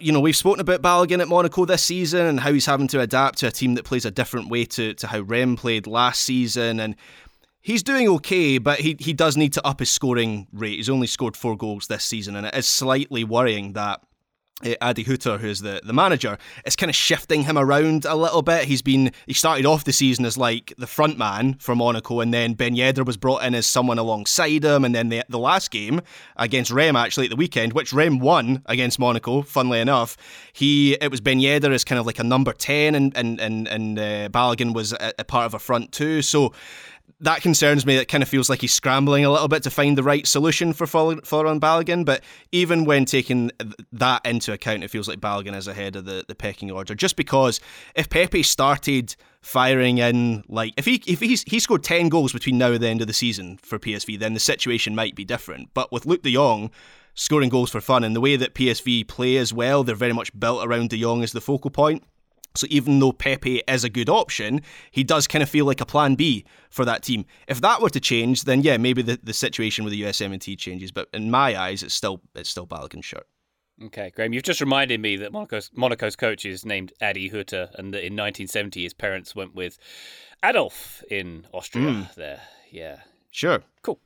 you know, we've spoken about Balogun at Monaco this season and how he's having to adapt to a team that plays a different way to, to how Reims played last season. And he's doing okay, but he, he does need to up his scoring rate. He's only scored four goals this season, and it is slightly worrying that uh, Adi Hutter, who's the, the manager, is kind of shifting him around a little bit. He's been he started off the season as like the front man for Monaco, and then Ben Yedder was brought in as someone alongside him. And then the, the last game against Reims actually at the weekend, which Reims won against Monaco, funnily enough, he it was Ben Yedder as kind of like a number ten, and and and and uh, Balogun was a, a part of a front two. So that concerns me. It kind of feels like he's scrambling a little bit to find the right solution for Folarin Balogun. But even when taking that into account, it feels like Balogun is ahead of the, the pecking order. Just because if Pepi started firing in like if he if he's he scored ten goals between now and the end of the season for PSV, then the situation might be different. But with Luuk De Jong scoring goals for fun and the way that PSV play as well, they're very much built around De Jong as the focal point. So even though Pepi is a good option, he does kind of feel like a plan B for that team. If that were to change, then yeah, maybe the, the situation with the USMNT changes. But in my eyes, it's still it's still Balogun's shirt.
Okay, Graham, you've just reminded me that Monaco's, Monaco's coach is named Adi Hutter, and that in 1970 his parents went with Adolf in Austria. Mm. There, yeah,
sure,
cool.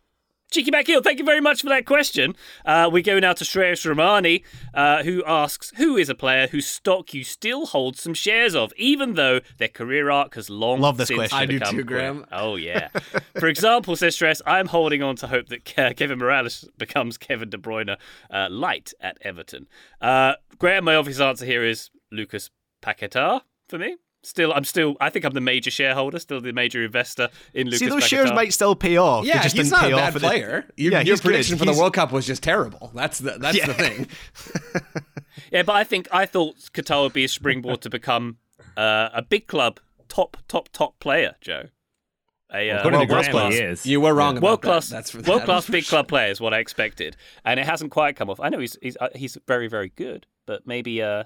Cheeky Backheel, thank you very much for that question. Uh, we go now to Shreyas Romani, uh, who asks, Who is a player whose stock you still hold some shares of, even though their career arc has long
Love this
since
question. I
do too, Graham.
Oh, yeah. for example, says Stress, I'm holding on to hope that Kevin Mirallas becomes Kevin De Bruyne uh, light at Everton. Uh, Graham, my obvious answer here is Lucas Paquetá for me. Still, I'm still. I think I'm the major shareholder, still the major investor in Lucas.
See, those
Paquetá.
shares might still pay off.
Yeah,
just
he's
not
a bad player. The, your, yeah, your prediction good. for he's, the World Cup was just terrible. That's the that's yeah. the thing.
yeah, but I think I thought Qatar would be a springboard to become uh, a big club top, top, top player, Joe. A uh,
According to
world class,
he is.
You were wrong about
world
that.
class,
That's for that.
world class big club player is what I expected, and it hasn't quite come off. I know he's he's uh, he's very very good, but maybe uh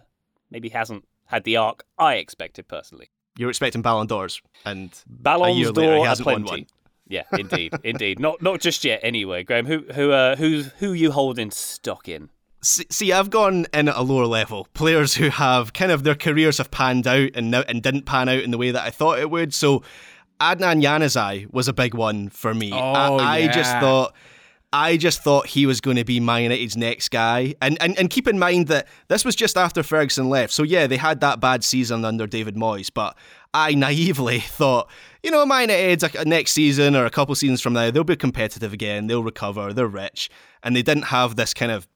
maybe hasn't had the arc I expected personally.
You're expecting Ballon d'Ors, and Ballon
Ballons
he
d'Or
hasn't won one.
Yeah, indeed, indeed. Not not just yet. Anyway, Graham, who who uh, who's who you holding stock in?
See, see, I've gone in at a lower level. Players who have kind of their careers have panned out and no, and didn't pan out in the way that I thought it would. So, Adnan Januzaj was a big one for me.
Oh,
I, I just thought. I just thought he was going to be Man United's next guy. And, and and keep in mind that this was just after Ferguson left. So yeah, they had that bad season under David Moyes, but I naively thought, you know, Man United's a, next season or a couple seasons from now, they'll be competitive again, they'll recover, they're rich. And they didn't have this kind of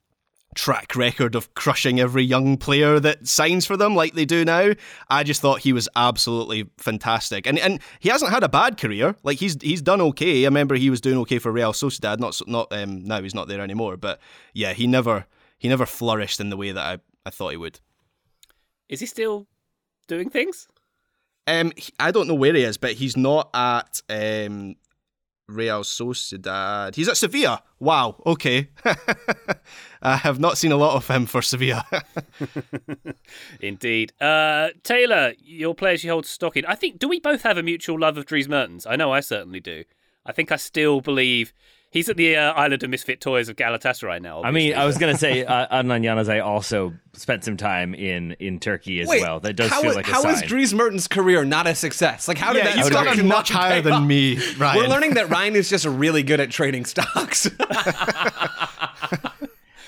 track record of crushing every young player that signs for them like they do now. I just thought he was absolutely fantastic, and and he hasn't had a bad career. Like he's he's done okay. I remember he was doing okay for Real Sociedad. Not not um, now he's not there anymore, but yeah, he never he never flourished in the way that I, I thought he would.
Is he still doing things?
Um, I don't know where he is, but he's not at um, Real Sociedad. He's at Sevilla. Wow. Okay. I have not seen a lot of him for Sevilla.
Indeed. Uh, Taylor, your players you hold stock in. I think, do we both have a mutual love of Dries Mertens? I know I certainly do. I think I still believe he's at the uh, Island of Misfit Toys of Galatasaray now.
I mean. I was gonna say uh, Adnan Januzaj also spent some time in in Turkey as
Wait,
well. That does
how
feel
is-
like a
how
sign.
is Dries Mertens' career not a success? Like, how did
yeah,
that
you've
start
done much higher than
off?
me, Ryan.
We're learning that Ryan is just really good at trading stocks.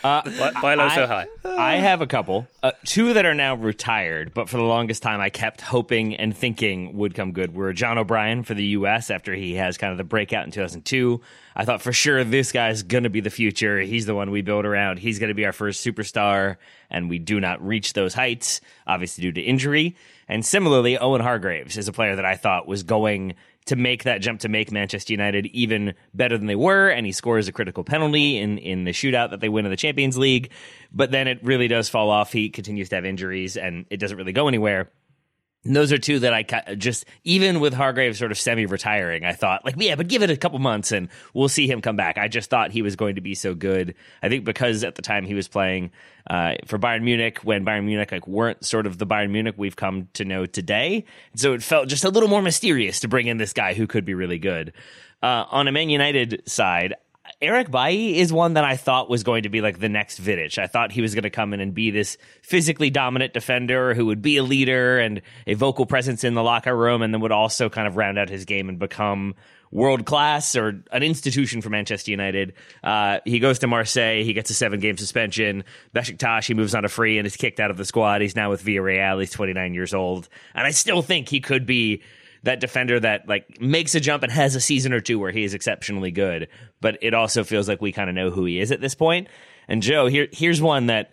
Why, why low so high?
I have a couple, uh, two that are now retired, but for the longest time I kept hoping and thinking would come good. Were John O'Brien for the U.S. after he has kind of the breakout in 2002. I thought for sure this guy's going to be the future. He's the one we build around. He's going to be our first superstar, and we do not reach those heights, obviously due to injury. And similarly, Owen Hargreaves is a player that I thought was going to make that jump to make Manchester United even better than they were, and he scores a critical penalty in in the shootout that they win in the Champions League. But then it really does fall off. He continues to have injuries, and it doesn't really go anywhere. And those are two that I just, even with Hargreaves sort of semi retiring, I thought, like, yeah, but give it a couple months and we'll see him come back. I just thought he was going to be so good. I think because at the time he was playing uh, for Bayern Munich, when Bayern Munich like weren't sort of the Bayern Munich we've come to know today. So it felt just a little more mysterious to bring in this guy who could be really good. Uh, on a Man United side, Eric Bailly is one that I thought was going to be like the next Vidic. I thought he was going to come in and be this physically dominant defender who would be a leader and a vocal presence in the locker room and then would also kind of round out his game and become world class or an institution for Manchester United. Uh, he goes to Marseille. He gets a seven game suspension. Besiktas, he moves on a free and is kicked out of the squad. He's now with Villarreal. He's 29 years old. And I still think he could be that defender that like makes a jump and has a season or two where he is exceptionally good. But it also feels like we kind of know who he is at this point. And Joe, here here's one that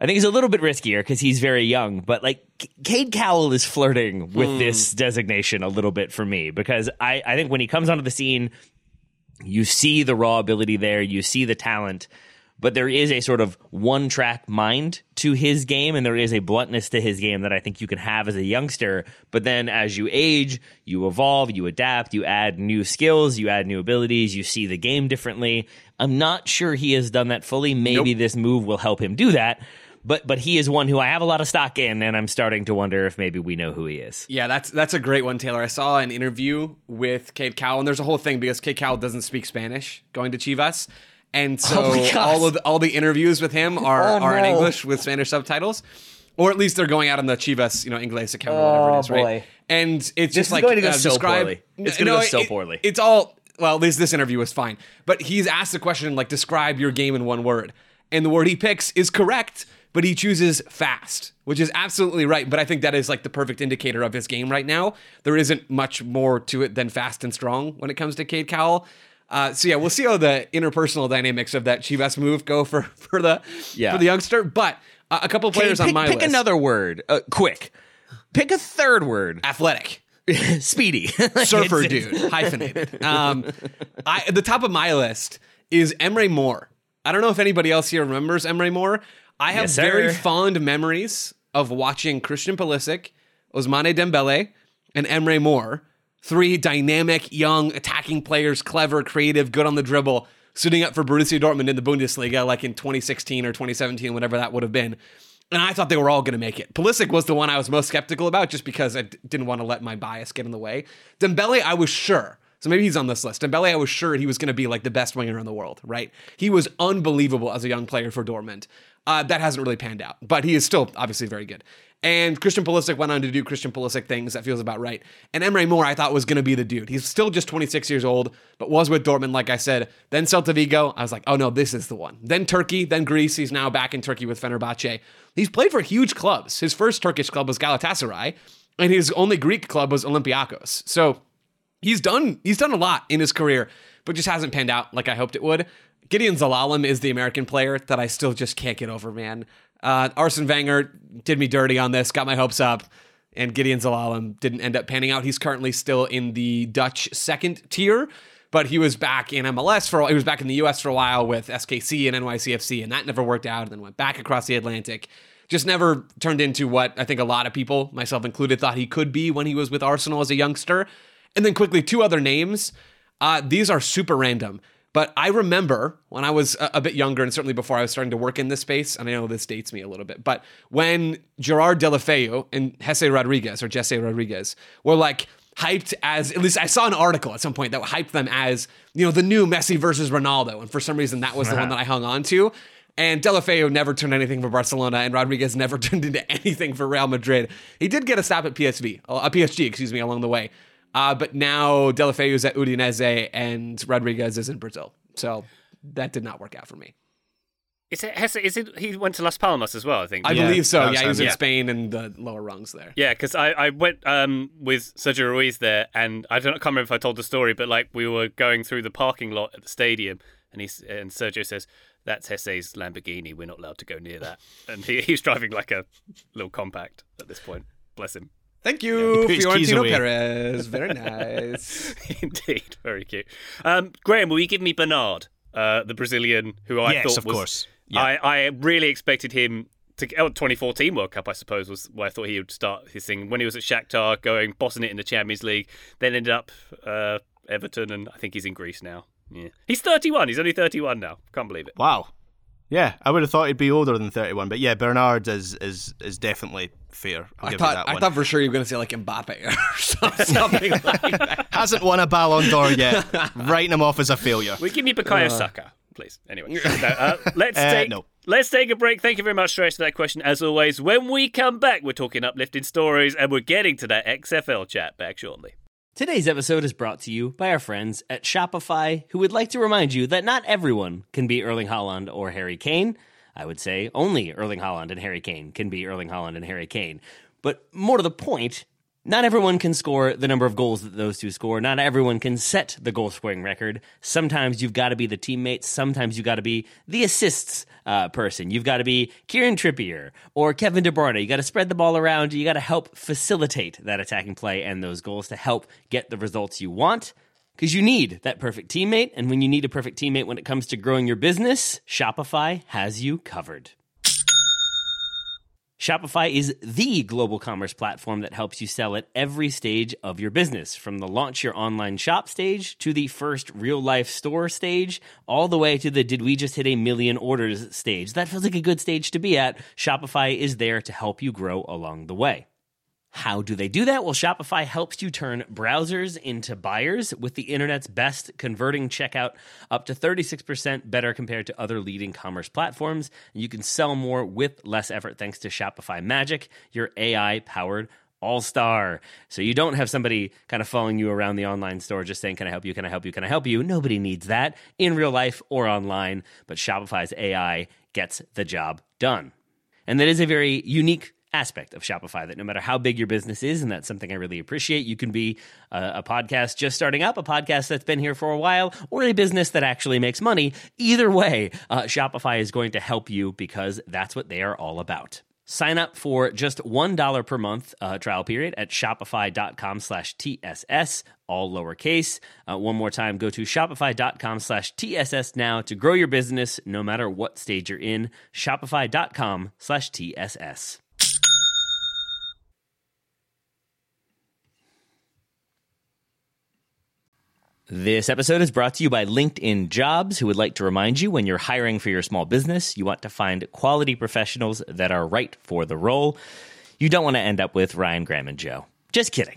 I think is a little bit riskier because he's very young, but like Cade Cowell is flirting with hmm. this designation a little bit for me because I, I think when he comes onto the scene, you see the raw ability there, you see the talent, but there is a sort of one track mind to his game and there is a bluntness to his game that I think you can have as a youngster. But then as you age, you evolve, you adapt, you add new skills, you add new abilities, you see the game differently. I'm not sure he has done that fully. Maybe this move will help him do that. But but he is one who I have a lot of stock in, and I'm starting to wonder if maybe we know who he is.
Yeah, that's that's a great one, Taylor. I saw an interview with Cade Cowell, and there's a whole thing because Cade Cowell doesn't speak Spanish going to Chivas, and so
Oh
all of the, all the interviews with him are
Oh,
are in. English with Spanish subtitles, or at least they're going out on the Chivas, you know, Inglés account or whatever it is, right?
Oh.
And it's just
is
like
going to go
uh,
so
describe,
poorly. It's gonna go so
it-
poorly.
It's all well. At least this interview was fine, but he's asked the question like, describe your game in one word, and the word he picks is correct but he chooses fast, which is absolutely right. But I think that is like the perfect indicator of his game right now. There isn't much more to it than fast and strong when it comes to Cade Cowell. Uh, so yeah, we'll see how the interpersonal dynamics of that Chivas move go for for the
Yeah.
for the youngster. But uh, a couple players
pick,
on my
pick
list.
Pick another word, uh, quick. Pick a third word.
athletic.
Speedy.
surfer dude, hyphenated. Um, I, at the top of my list is Emre Mor. I don't know if anybody else here remembers Emre Mor. I have
Yes,
very fond memories of watching Christian Pulisic, Ousmane Dembele, and Emre Mor, three dynamic, young, attacking players, clever, creative, good on the dribble, suiting up for Borussia Dortmund in the Bundesliga like in 2016 or 2017, whatever that would have been. And I thought they were all going to make it. Pulisic was the one I was most skeptical about just because I d- didn't want to let my bias get in the way. Dembele, I was sure. So maybe he's on this list. Dembele, I was sure he was going to be like the best winger in the world, right? He was unbelievable as a young player for Dortmund. Uh, that hasn't really panned out, but he is still obviously very good. And Christian Pulisic went on to do Christian Pulisic things. That feels about right. And Emre Mor, I thought was going to be the dude. He's still just 26 years old, but was with Dortmund, like I said. Then Celta Vigo. I was like, oh no, this is the one. Then Turkey, then Greece. He's now back in Turkey with Fenerbahce. He's played for huge clubs. His first Turkish club was Galatasaray, and his only Greek club was Olympiakos. So he's done he's done a lot in his career, but just hasn't panned out like I hoped it would. Gedion Zelalem is the American player that I still just can't get over, man. Uh, Arsene Wenger did me dirty on this, got my hopes up, and Gedion Zelalem didn't end up panning out. He's currently still in the Dutch second tier, but he was back in MLS for he was back in the US for a while with SKC and NYCFC, and that never worked out, and then went back across the Atlantic. Just never turned into what I think a lot of people, myself included, thought he could be when he was with Arsenal as a youngster. And then quickly, two other names. Uh, these are super random. But I remember when I was a, a, bit younger, and certainly before I was starting to work in this space, and I know this dates me a little bit, but when Gerard Deulofeu and Jesse Rodriguez or Jesse Rodriguez were like hyped as at least I saw an article at some point that hyped them as you know the new Messi versus Ronaldo, and for some reason that was the one that I hung on to. And Deulofeu never turned anything for Barcelona, and Rodriguez never turned into anything for Real Madrid. He did get a stop at PSV, a uh, PSG, excuse me, along the way. Uh, but now Deulofeu is at Udinese and Rodriguez is in Brazil. So that did not work out for me.
Is it, has, is it, he went to Las Palmas as well, I think.
I yeah, believe so. Yeah, he was in
yeah.
Spain and the lower rungs there.
Yeah, because I, I went um, with Sergio Ruiz there, and I don't I can't remember if I told the story, but like we were going through the parking lot at the stadium, and he and Sergio says, "That's Jesé's Lamborghini. We're not allowed to go near that." And he, he was driving like a little compact at this point. Bless him.
Thank you, yeah, Florentino Perez. Very nice.
Indeed, very cute. Um, Graham, will you give me Bernard, uh, the Brazilian who I
yes,
thought
of
was?
Course.
Yeah. I, I really expected him to. Oh, 2014 World Cup, I suppose, was where I thought he would start his thing. When he was at Shakhtar, going bossing it in the Champions League, then ended up uh, Everton, and I think he's in Greece now. Yeah, he's 31. He's only 31 now. Can't believe it.
Wow. Yeah, I would have thought he'd be older than 31, but yeah, Bernard is is is definitely fair. I'll
i thought I thought for sure you were going to say like Mbappe or something like that.
Hasn't won a Ballon d'Or yet. Writing him off as a failure.
We give me Bukayo uh, Saka, please. Anyway, uh, let's uh, take no. let's take a break. Thank you very much, Stretch, for that question. As always, when we come back, we're talking uplifting stories, and we're getting to that XFL chat back shortly.
Today's episode is brought to you by our friends at Shopify, who would like to remind you that not everyone can be Erling Haaland or Harry Kane. I would say only Erling Haaland and Harry Kane can be Erling Haaland and Harry Kane. But more to the point, not everyone can score the number of goals that those two score. Not everyone can set the goal scoring record. Sometimes you've got to be the teammate. Sometimes you've got to be the assists uh, person. You've got to be Kieran Trippier or Kevin De Bruyne. You got to spread the ball around. You got to help facilitate that attacking play and those goals to help get the results you want. Because you need that perfect teammate. And when you need a perfect teammate when it comes to growing your business, Shopify has you covered. Shopify is the global commerce platform that helps you sell at every stage of your business, from the launch your online shop stage to the first real life store stage, all the way to the did we just hit a million orders stage. That feels like a good stage to be at. Shopify is there to help you grow along the way. How do they do that? Well, Shopify helps you turn browsers into buyers with the internet's best converting checkout, up to 36% better compared to other leading commerce platforms. You can sell more with less effort thanks to Shopify Magic, your AI powered all star. So you don't have somebody kind of following you around the online store just saying, Can I help you? Can I help you? Can I help you? Nobody needs that in real life or online, but Shopify's AI gets the job done. And that is a very unique aspect of Shopify that no matter how big your business is, and that's something I really appreciate, you can be a, a, podcast just starting up, a podcast that's been here for a while, or a business that actually makes money. Either way, uh, Shopify is going to help you because that's what they are all about. Sign up for just $1 per month uh, trial period at shopify.com slash TSS, all lowercase. Uh, one more time, go to shopify.com slash TSS now to grow your business no matter what stage you're in. Shopify.com slash TSS. This episode is brought to you by LinkedIn Jobs, who would like to remind you when you're hiring for your small business, you want to find quality professionals that are right for the role. You don't want to end up with Ryan Graham and Joe. Just kidding.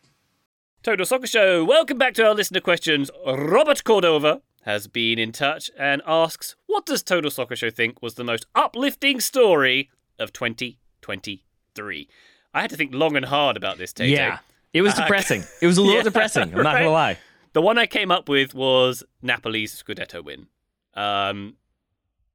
Total Soccer Show. Welcome back to our listener questions. Robert Cordova has been in touch and asks, "What does Total Soccer Show think was the most uplifting story of 2023?" I had to think long and hard about this, Tate.
Yeah. It was depressing. It was a little
Yeah,
depressing. I'm not
right.
going to lie.
The one I came up with was Napoli's Scudetto win. Um,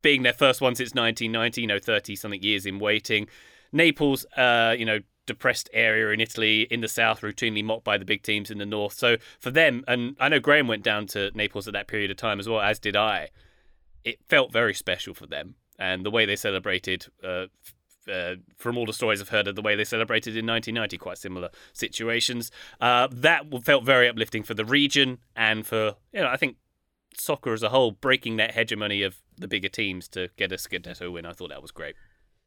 being their first one since 1990, you know, 30 something years in waiting. Naples, uh, you know, depressed area in Italy, in the south, routinely mocked by the big teams in the north. So for them, and I know Graham went down to Naples at that period of time as well, as did I. It felt very special for them, and the way they celebrated. Uh, uh, from all the stories I've heard of the way they celebrated in 1990, quite similar situations. Uh, that felt very uplifting for the region and for, you know, I think soccer as a whole, breaking that hegemony of the bigger teams to get a Scudetto win. I thought that was great.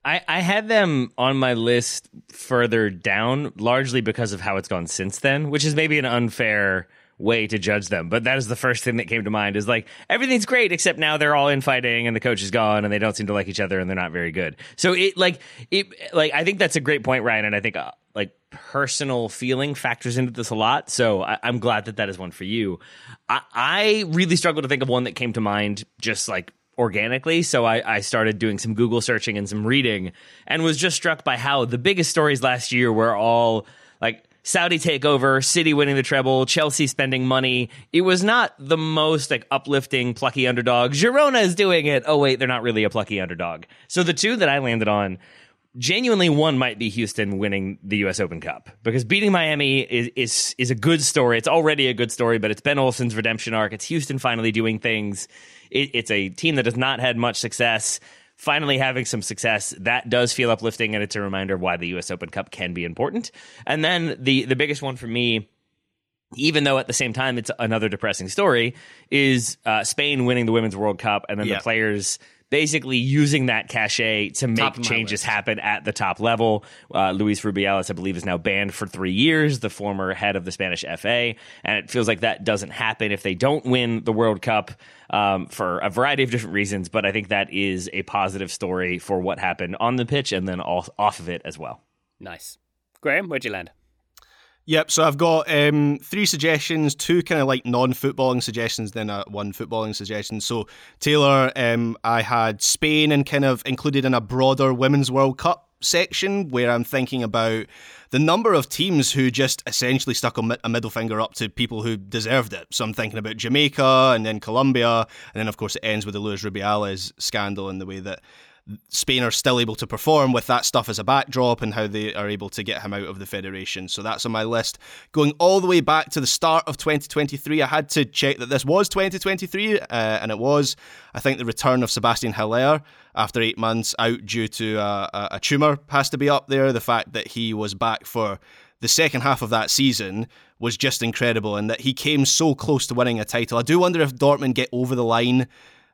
I, I had them on my list further down, largely because of how it's gone since then, which is maybe an unfair way to judge them. But that is the first thing that came to mind is like everything's great except now they're all infighting and the coach is gone and they don't seem to like each other and they're not very good. So it like it like I think that's a great point, Ryan, and I think uh, like personal feeling factors into this a lot. So I, I'm glad that that is one for you. I, I really struggle to think of one that came to mind just like organically. So I, I started doing some Google searching and some reading and was just struck by how the biggest stories last year were all like Saudi takeover, City winning the treble, Chelsea spending money. It was not the most like uplifting, plucky underdog. Girona is doing it. Oh wait, they're not really a plucky underdog. So the two that I landed on genuinely one might be Houston winning the US Open Cup because beating Miami is is is a good story. It's already a good story, but it's Ben Olsen's redemption arc. It's Houston finally doing things. It, it's a team that has not had much success. Finally having some success, that does feel uplifting, and it's a reminder of why the U.S. Open Cup can be important. And then the the biggest one for me, even though at the same time it's another depressing story, is uh, Spain winning the Women's World Cup, and then the players basically using that cachet to make
Top of my
changes
list.
happen at the top level. Uh, Luis Rubiales, I believe, is now banned for three years, the former head of the Spanish FA. And it feels like that doesn't happen if they don't win the World Cup um, for a variety of different reasons. But I think that is a positive story for what happened on the pitch and then off, off of it as well.
Nice. Graham, where'd you land?
Yep, so I've got um, three suggestions, two kind of like non footballing suggestions, then uh, one footballing suggestion. So, Taylor, um, I had Spain and kind of included in a broader Women's World Cup section where I'm thinking about the number of teams who just essentially stuck a, a middle finger up to people who deserved it. So, I'm thinking about Jamaica and then Colombia, and then, of course, it ends with the Luis Rubiales scandal and the way that Spain are still able to perform with that stuff as a backdrop and how they are able to get him out of the federation. So that's on my list. Going all the way back to the start of 2023, I had to check that this was 2023, uh, and it was. I think the return of Sebastien Haller after eight months out due to uh, a, a tumour has to be up there. The fact that he was back for the second half of that season was just incredible, and that he came so close to winning a title. I do wonder if Dortmund get over the line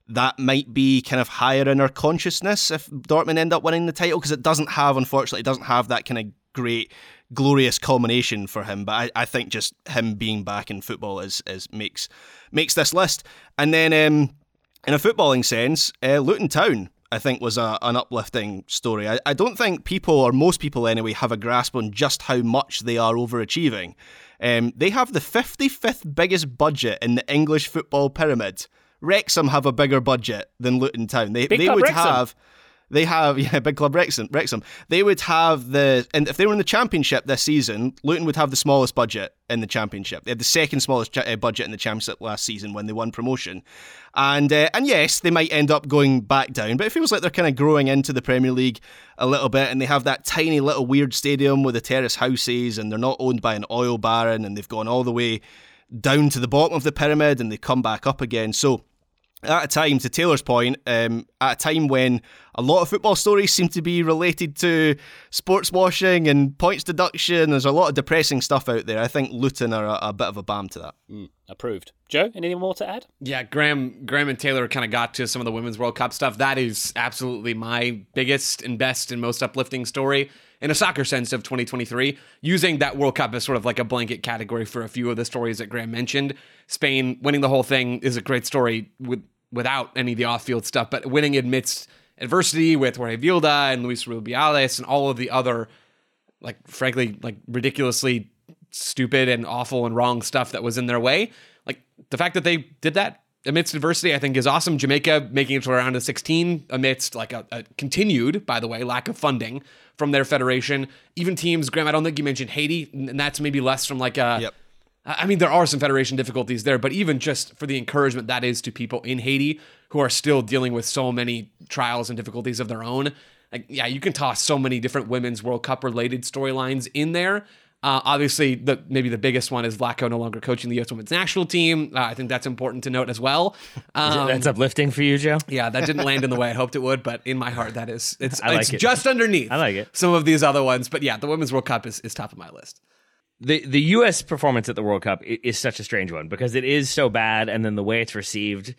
that might be kind of higher in our consciousness if Dortmund end up winning the title because it doesn't have, unfortunately, it doesn't have that kind of great, glorious culmination for him. But I, I think just him being back in football is is makes makes this list. And then um, in a footballing sense, uh, Luton Town. I think was a, an uplifting story. I, I don't think people, or most people anyway, have a grasp on just how much they are overachieving. Um, they have the 55th biggest budget in the English football pyramid. Wrexham have a bigger budget than Luton Town. They
Big
they would
Wrexham.
have they have yeah, big club Wrexham. Wrexham. They would have the and if they were in the championship this season, Luton would have the smallest budget in the championship. They had the second smallest cha- uh, budget in the championship last season when they won promotion. And uh, and yes, they might end up going back down, but it feels like they're kind of growing into the Premier League a little bit. And they have that tiny little weird stadium with the terrace houses, and they're not owned by an oil baron, and they've gone all the way down to the bottom of the pyramid, and they come back up again. So at a time, to Taylor's point, um, at a time when a lot of football stories seem to be related to sports washing and points deduction, there's a lot of depressing stuff out there. I think Luton are a, a bit of a balm to that.
Approved. Joe, anything more to add?
Yeah, Graham, Graham and Taylor kind of got to some of the Women's World Cup stuff. That is absolutely my biggest and best and most uplifting story in a soccer sense of 2023. Using that World Cup as sort of like a blanket category for a few of the stories that Graham mentioned. Spain winning the whole thing is a great story with without any of the off-field stuff, but winning amidst adversity with Jorge Vilda and Luis Rubiales and all of the other, like frankly, like ridiculously stupid and awful and wrong stuff that was in their way. Like the fact that they did that amidst adversity, I think is awesome. Jamaica making it to around a 16 amidst like a, a continued, by the way, lack of funding from their federation. Even teams, Graham, I don't think you mentioned Haiti, and that's maybe less from like a.
Yep.
I mean, there are some federation difficulties there, but even just for the encouragement that is to people in Haiti who are still dealing with so many trials and difficulties of their own. Like, yeah, you can toss so many different women's World Cup related storylines in there. Uh, obviously, the maybe the biggest one is Vlatko no longer coaching the U.S. women's national team. Uh, I think that's important to note as well. Um,
That's uplifting for you, Joe.
yeah, that didn't land in the way I hoped it would, but in my heart, that is it's,
like
it's
it.
just underneath.
I like it.
Some of these other ones, but yeah, the women's World Cup is, is top of my list.
The the U.S. performance at the World Cup i- is such a strange one because it is so bad, and then the way it's received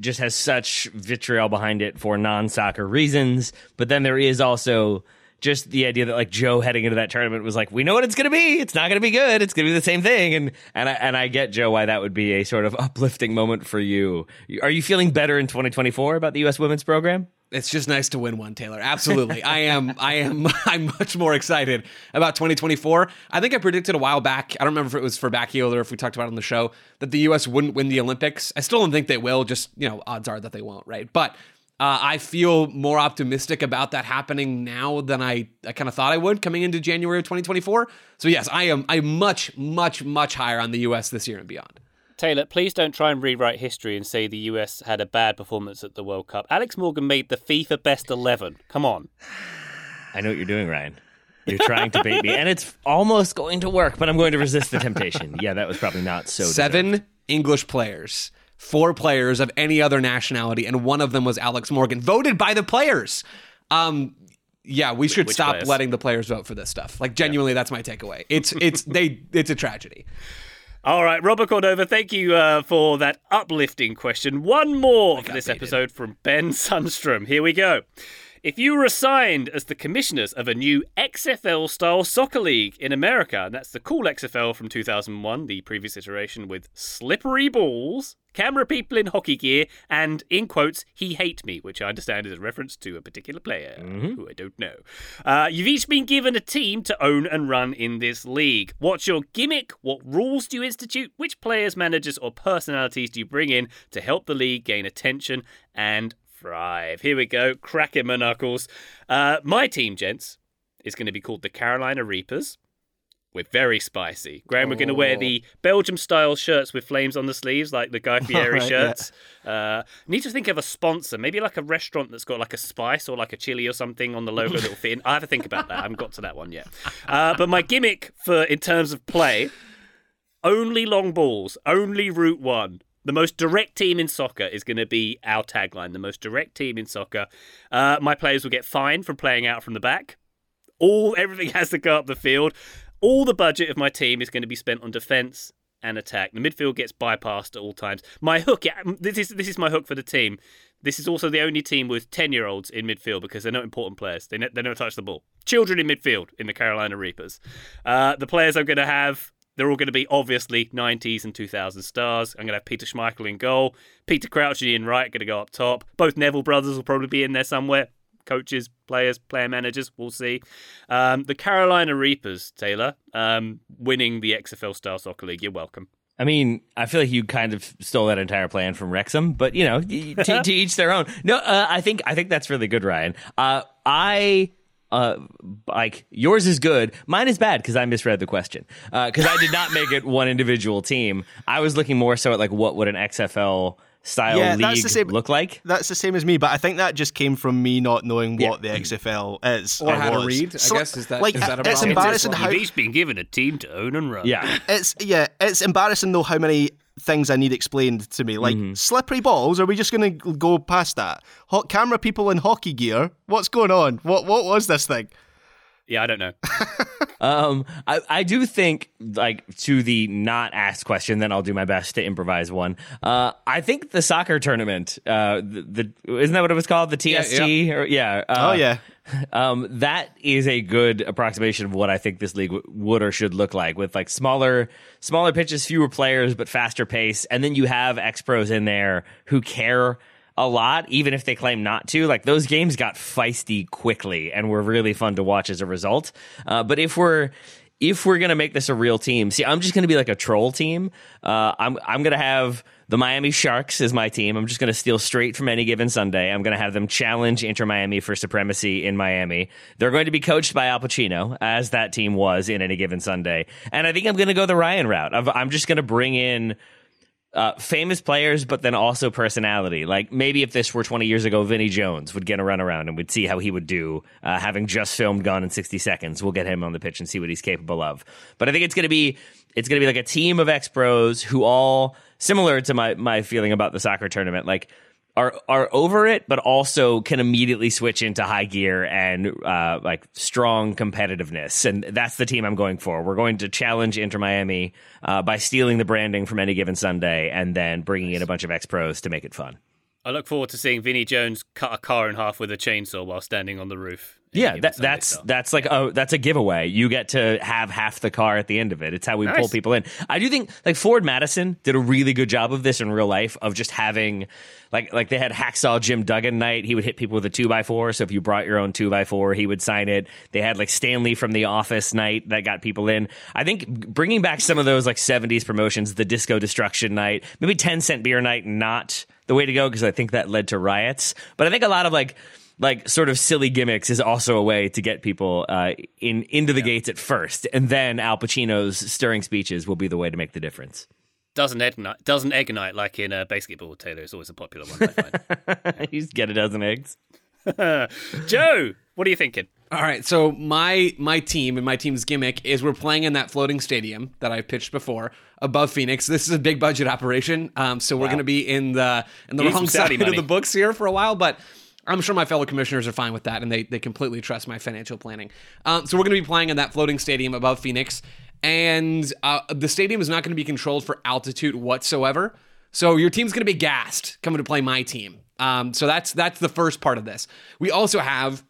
just has such vitriol behind it for non soccer reasons. But then there is also just the idea that like Joe heading into that tournament was like, we know what it's going to be. It's not going to be good. It's going to be the same thing. And and I, and I get Joe why that would be a sort of uplifting moment for you. Are you feeling better in 2024 about the U.S. women's program?
It's just nice to win one, Taylor. Absolutely. I am I am I'm much more excited about 2024. I think I predicted a while back, I don't remember if it was for Backheel or if we talked about it on the show, that the US wouldn't win the Olympics. I still don't think they will, just, you know, odds are that they won't, right? But uh, I feel more optimistic about that happening now than I, I kind of thought I would coming into January of 2024. So yes, I am I'm much, much, much higher on the US this year and beyond.
Taylor, please don't try and rewrite history and say the US had a bad performance at the World Cup. Alex Morgan made the FIFA best 11. Come on.
I know what you're doing, Ryan. You're trying to bait me, and it's almost going to work, but I'm going to resist the temptation. Yeah, that was probably not so.
seven English players, four players of any other nationality, and one of them was Alex Morgan, voted by the players. Um, yeah, we should
which
stop
players?
letting the players vote for this stuff. Like genuinely, that's my takeaway. It's it's they it's a tragedy.
All right, Robert Cordova, thank you uh, for that uplifting question. One more for this episode from Ben Sundstrom. Here we go. If you were assigned as the commissioners of a new XFL style soccer league in America, and that's the cool XFL from 2001, the previous iteration with slippery balls, camera people in hockey gear, and, in quotes, he hate me, which I understand is a reference to a particular player who I don't know. Uh, you've each been given a team to own and run in this league. What's your gimmick? What rules do you institute? Which players, managers, or personalities do you bring in to help the league gain attention and thrive? Here we go. Cracking my knuckles. Uh, my team, gents, is going to be called the Carolina Reapers. We're very spicy. Graham, we're going to wear the Belgium style shirts with flames on the sleeves, like the Guy Fieri
Right, yeah.
shirts. Uh, need to think of a sponsor, maybe like a restaurant that's got like a spice or like a chili or something on the logo that will fit in. I have to think about that. I haven't got to that one yet. Uh, but my gimmick for in terms of play, only long balls, only route one. The most direct team in soccer is going to be our tagline. The most direct team in soccer. Uh, my players will get fined for playing out from the back. All everything has to go up the field. All the budget of my team is going to be spent on defense and attack. The midfield gets bypassed at all times. My hook, this is this is my hook for the team. this is also the only team with 10 year olds in midfield because they're not important players. They, ne- they never touch the ball. Children in midfield in the Carolina Reapers. Uh, the players I'm going to have, they're all going to be obviously 90s and 2000 stars. I'm going to have Peter Schmeichel in goal, Peter Crouch and Ian Wright going to go up top. Both Neville brothers will probably be in there somewhere. Coaches, players, player managers, we'll see. Um, the Carolina Reapers, Taylor, um, winning the XFL Star Soccer League. You're welcome.
I mean, I feel like you kind of stole that entire plan from Wrexham, but you know, to, to each their own. No, uh, I think I think that's really good, Ryan. Uh, I uh, like yours is good. Mine is bad because I misread the question because I did not make it one individual team. I was looking more so at like what would an XFL style
Yeah,
league
that's the same-
look like.
That's the same as me, but I think that just came from me not knowing what the XFL is
Or uh, how to
was.
read, I
So,
guess, is that-
like
is that a
it's
problem?
embarrassing how
You've each been given a team to own and run.
Yeah,
it's yeah, it's embarrassing though how many things I need explained to me. Like mm-hmm. slippery balls. Are we just going to go past that? Hot camera people in hockey gear. What's going on? What what was this thing?
Yeah, I don't know.
Um, I, I do think like to the not asked question, then I'll do my best to improvise one. Uh, I think the soccer tournament, uh, the, the isn't that what it was called, the TST?
yeah.
Or, yeah. Uh,
oh yeah.
Um, that is a good approximation of what I think this league w- would or should look like, with like smaller, smaller pitches, fewer players, but faster pace, and then you have ex pros in there who care a lot, even if they claim not to. Like those games got feisty quickly and were really fun to watch as a result. Uh, but if we're if we're gonna make this a real team, see, I'm just gonna be like a troll team. Uh, I'm I'm gonna have the Miami Sharks as my team. I'm just gonna steal straight from any given Sunday. I'm gonna have them challenge Inter Miami for supremacy in Miami. They're going to be coached by Al Pacino, as that team was in any given Sunday. And I think I'm gonna go the Ryan route. Of, I'm just gonna bring in uh, famous players, but then also personality. Like maybe if this were 20 years ago, Vinnie Jones would get a run around and we'd see how he would do, uh, having just filmed Gone in 60 Seconds. We'll get him on the pitch and see what he's capable of. But I think it's going to be it's going to be like a team of ex pros who all similar to my my feeling about the soccer tournament, like. Are, are over it, but also can immediately switch into high gear and uh, like strong competitiveness, and that's the team I'm going for. We're going to challenge Inter Miami uh, by stealing the branding from any given Sunday, and then bringing in a bunch of ex pros to make it fun.
I look forward to seeing Vinnie Jones cut a car in half with a chainsaw while standing on the roof.
Yeah, that, that's that's like a oh, that's a giveaway. You get to have half the car at the end of it. It's how we pull people in. I do think like Ford Madison did a really good job of this in real life of just having like like they had hacksaw Jim Duggan night. He would hit people with a two by four. So if you brought your own two by four, he would sign it. They had like Stanley from The Office night that got people in. I think bringing back some of those like '70s promotions, the Disco Destruction night, maybe ten cent beer night, not the way to go because I think that led to riots. But I think a lot of like like sort of silly gimmicks is also a way to get people uh, in into the gates at first, and then Al Pacino's stirring speeches will be the way to make the difference.
doesn't egg night, doesn't egg night like in uh, basketball. Taylor is always a popular one. I find.
you just get a dozen eggs.
Joe, what are you thinking?
All right, so my my team and my team's gimmick is we're playing in that floating stadium that I pitched before above Phoenix. This is a big budget operation, um, so we're going to be in the in the
You need
wrong
some Saudi
side of the books here for a while, but I'm sure my fellow commissioners are fine with that, and they they completely trust my financial planning. Um, so we're going to be playing in that floating stadium above Phoenix, and uh, the stadium is not going to be controlled for altitude whatsoever. So your team's going to be gassed coming to play my team. Um, so that's that's the first part of this. We also have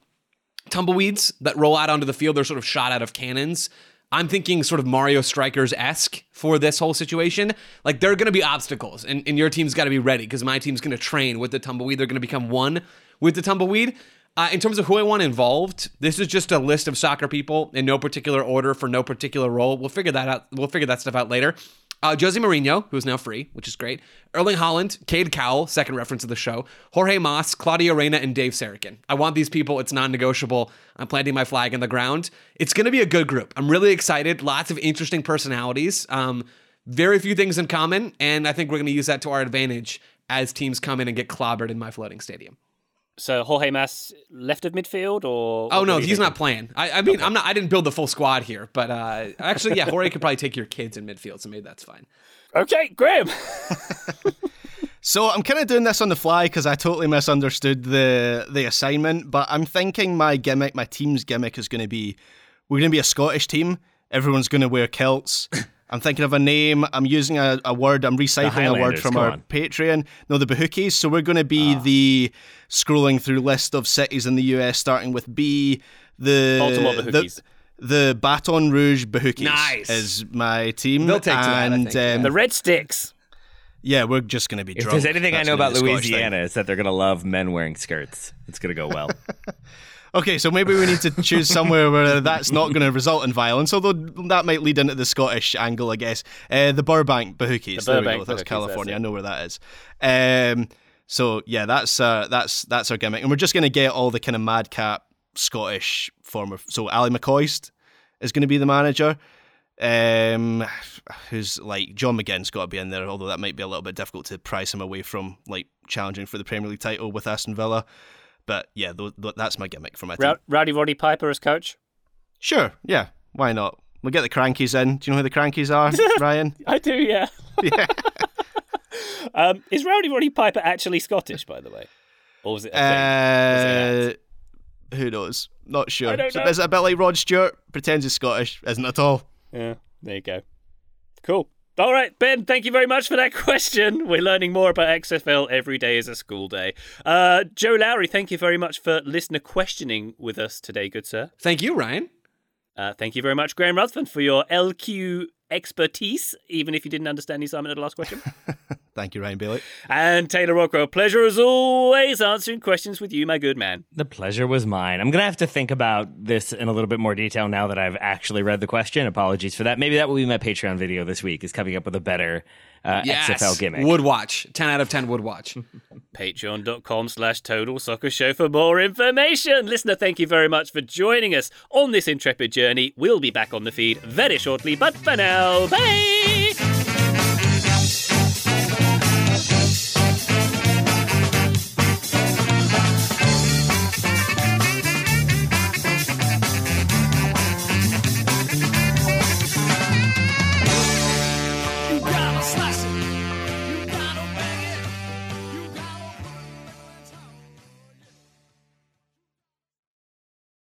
tumbleweeds that roll out onto the field. They're sort of shot out of cannons. I'm thinking sort of Mario Strikers esque for this whole situation. Like there are going to be obstacles, and, and your team's got to be ready because my team's going to train with the tumbleweed. They're going to become one with the tumbleweed. Uh, in terms of who I want involved, this is just a list of soccer people in no particular order for no particular role. We'll figure that out. We'll figure that stuff out later. Uh, Jose Mourinho, who's now free, which is great. Erling Haaland, Cade Cowell, second reference of the show. Jorge Mas, Claudio Reyna, and Dave Sarachan. I want these people. It's non-negotiable. I'm planting my flag in the ground. It's going to be a good group. I'm really excited. Lots of interesting personalities. Um, very few things in common, and I think we're going to use that to our advantage as teams come in and get clobbered in my floating stadium.
So Jorge Mas left of midfield, or
Oh no, he's
thinking?
not playing. I, I mean, I'm not. I didn't build the full squad here, but uh, actually, yeah, Jorge could probably take your kids in midfield, so maybe that's fine.
Okay, Graham.
So I'm kind of doing this on the fly because I totally misunderstood the the assignment. But I'm thinking my gimmick, my team's gimmick, is going to be we're going to be a Scottish team. Everyone's going to wear kilts. I'm thinking of a name. I'm using a, a word. I'm recycling a word from our
on.
Patreon. No, the Bahukis. So we're going to be the scrolling through list of cities in the US, starting with B. The
Baltimore
the-
Bahukis.
The, Baton Rouge Bahukis
Nice.
is my team.
They'll take to that, I
and
think,
um,
The Red Sticks.
yeah, we're just going to be
If
drunk.
there's anything I know about
be the Scottish thing.
Louisiana, it's that they're gonna love men wearing skirts. It's gonna go well.
Okay, so maybe we need to choose somewhere where that's not going to result in violence, although that might lead into the Scottish angle, I guess. Uh, the Burbank Bahukis.
The
there we
Burbank
go. That's
Bahukis,
California.
that's
I know where that is. Um, so yeah, that's uh, that's that's our gimmick, and we're just going to get all the kind of madcap Scottish former. So Ally McCoist is going to be the manager. Um, who's like John McGinn's got to be in there, although that might be a little bit difficult to price him away from like challenging for the Premier League title with Aston Villa. But yeah, th- th- that's my gimmick for my team.
Rou- Rowdy Roddy Piper as coach.
Sure, yeah, why not? We'll get the Krankies in. Do you know who the Krankies are, Ryan?
I do, yeah.
Yeah.
Um, is Rowdy Roddy Piper actually Scottish, by the way? Or was it a thing?
Uh, who knows? Not sure.
I don't
So
know.
Is it a bit like Rod Stewart? Pretends he's Scottish, isn't at all.
Yeah, there you go. Cool. All right, Ben, thank you very much for that question. We're learning more about XFL every day is a school day. Uh, Joe Lowry, thank you very much for listener questioning with us today, good sir.
Thank you, Ryan.
Uh, thank you very much, Graham Ruthven, for your LQ expertise, even if you didn't understand the assignment of the last question.
Thank you, Ryan Bailey.
and Taylor Rockwell, pleasure as always answering questions with you, my good man.
the pleasure was mine. I'm gonna have to think about this in a little bit more detail now that I've actually read the question. Apologies for that. Maybe that will be my Patreon video this week. Is coming up with a better uh,
Yes.
XFL gimmick.
Would watch. 10 out of 10 would watch.
patreon.com slash total soccer show for more information listener thank you very much for joining us on this intrepid journey we'll be back on the feed very shortly but for now bye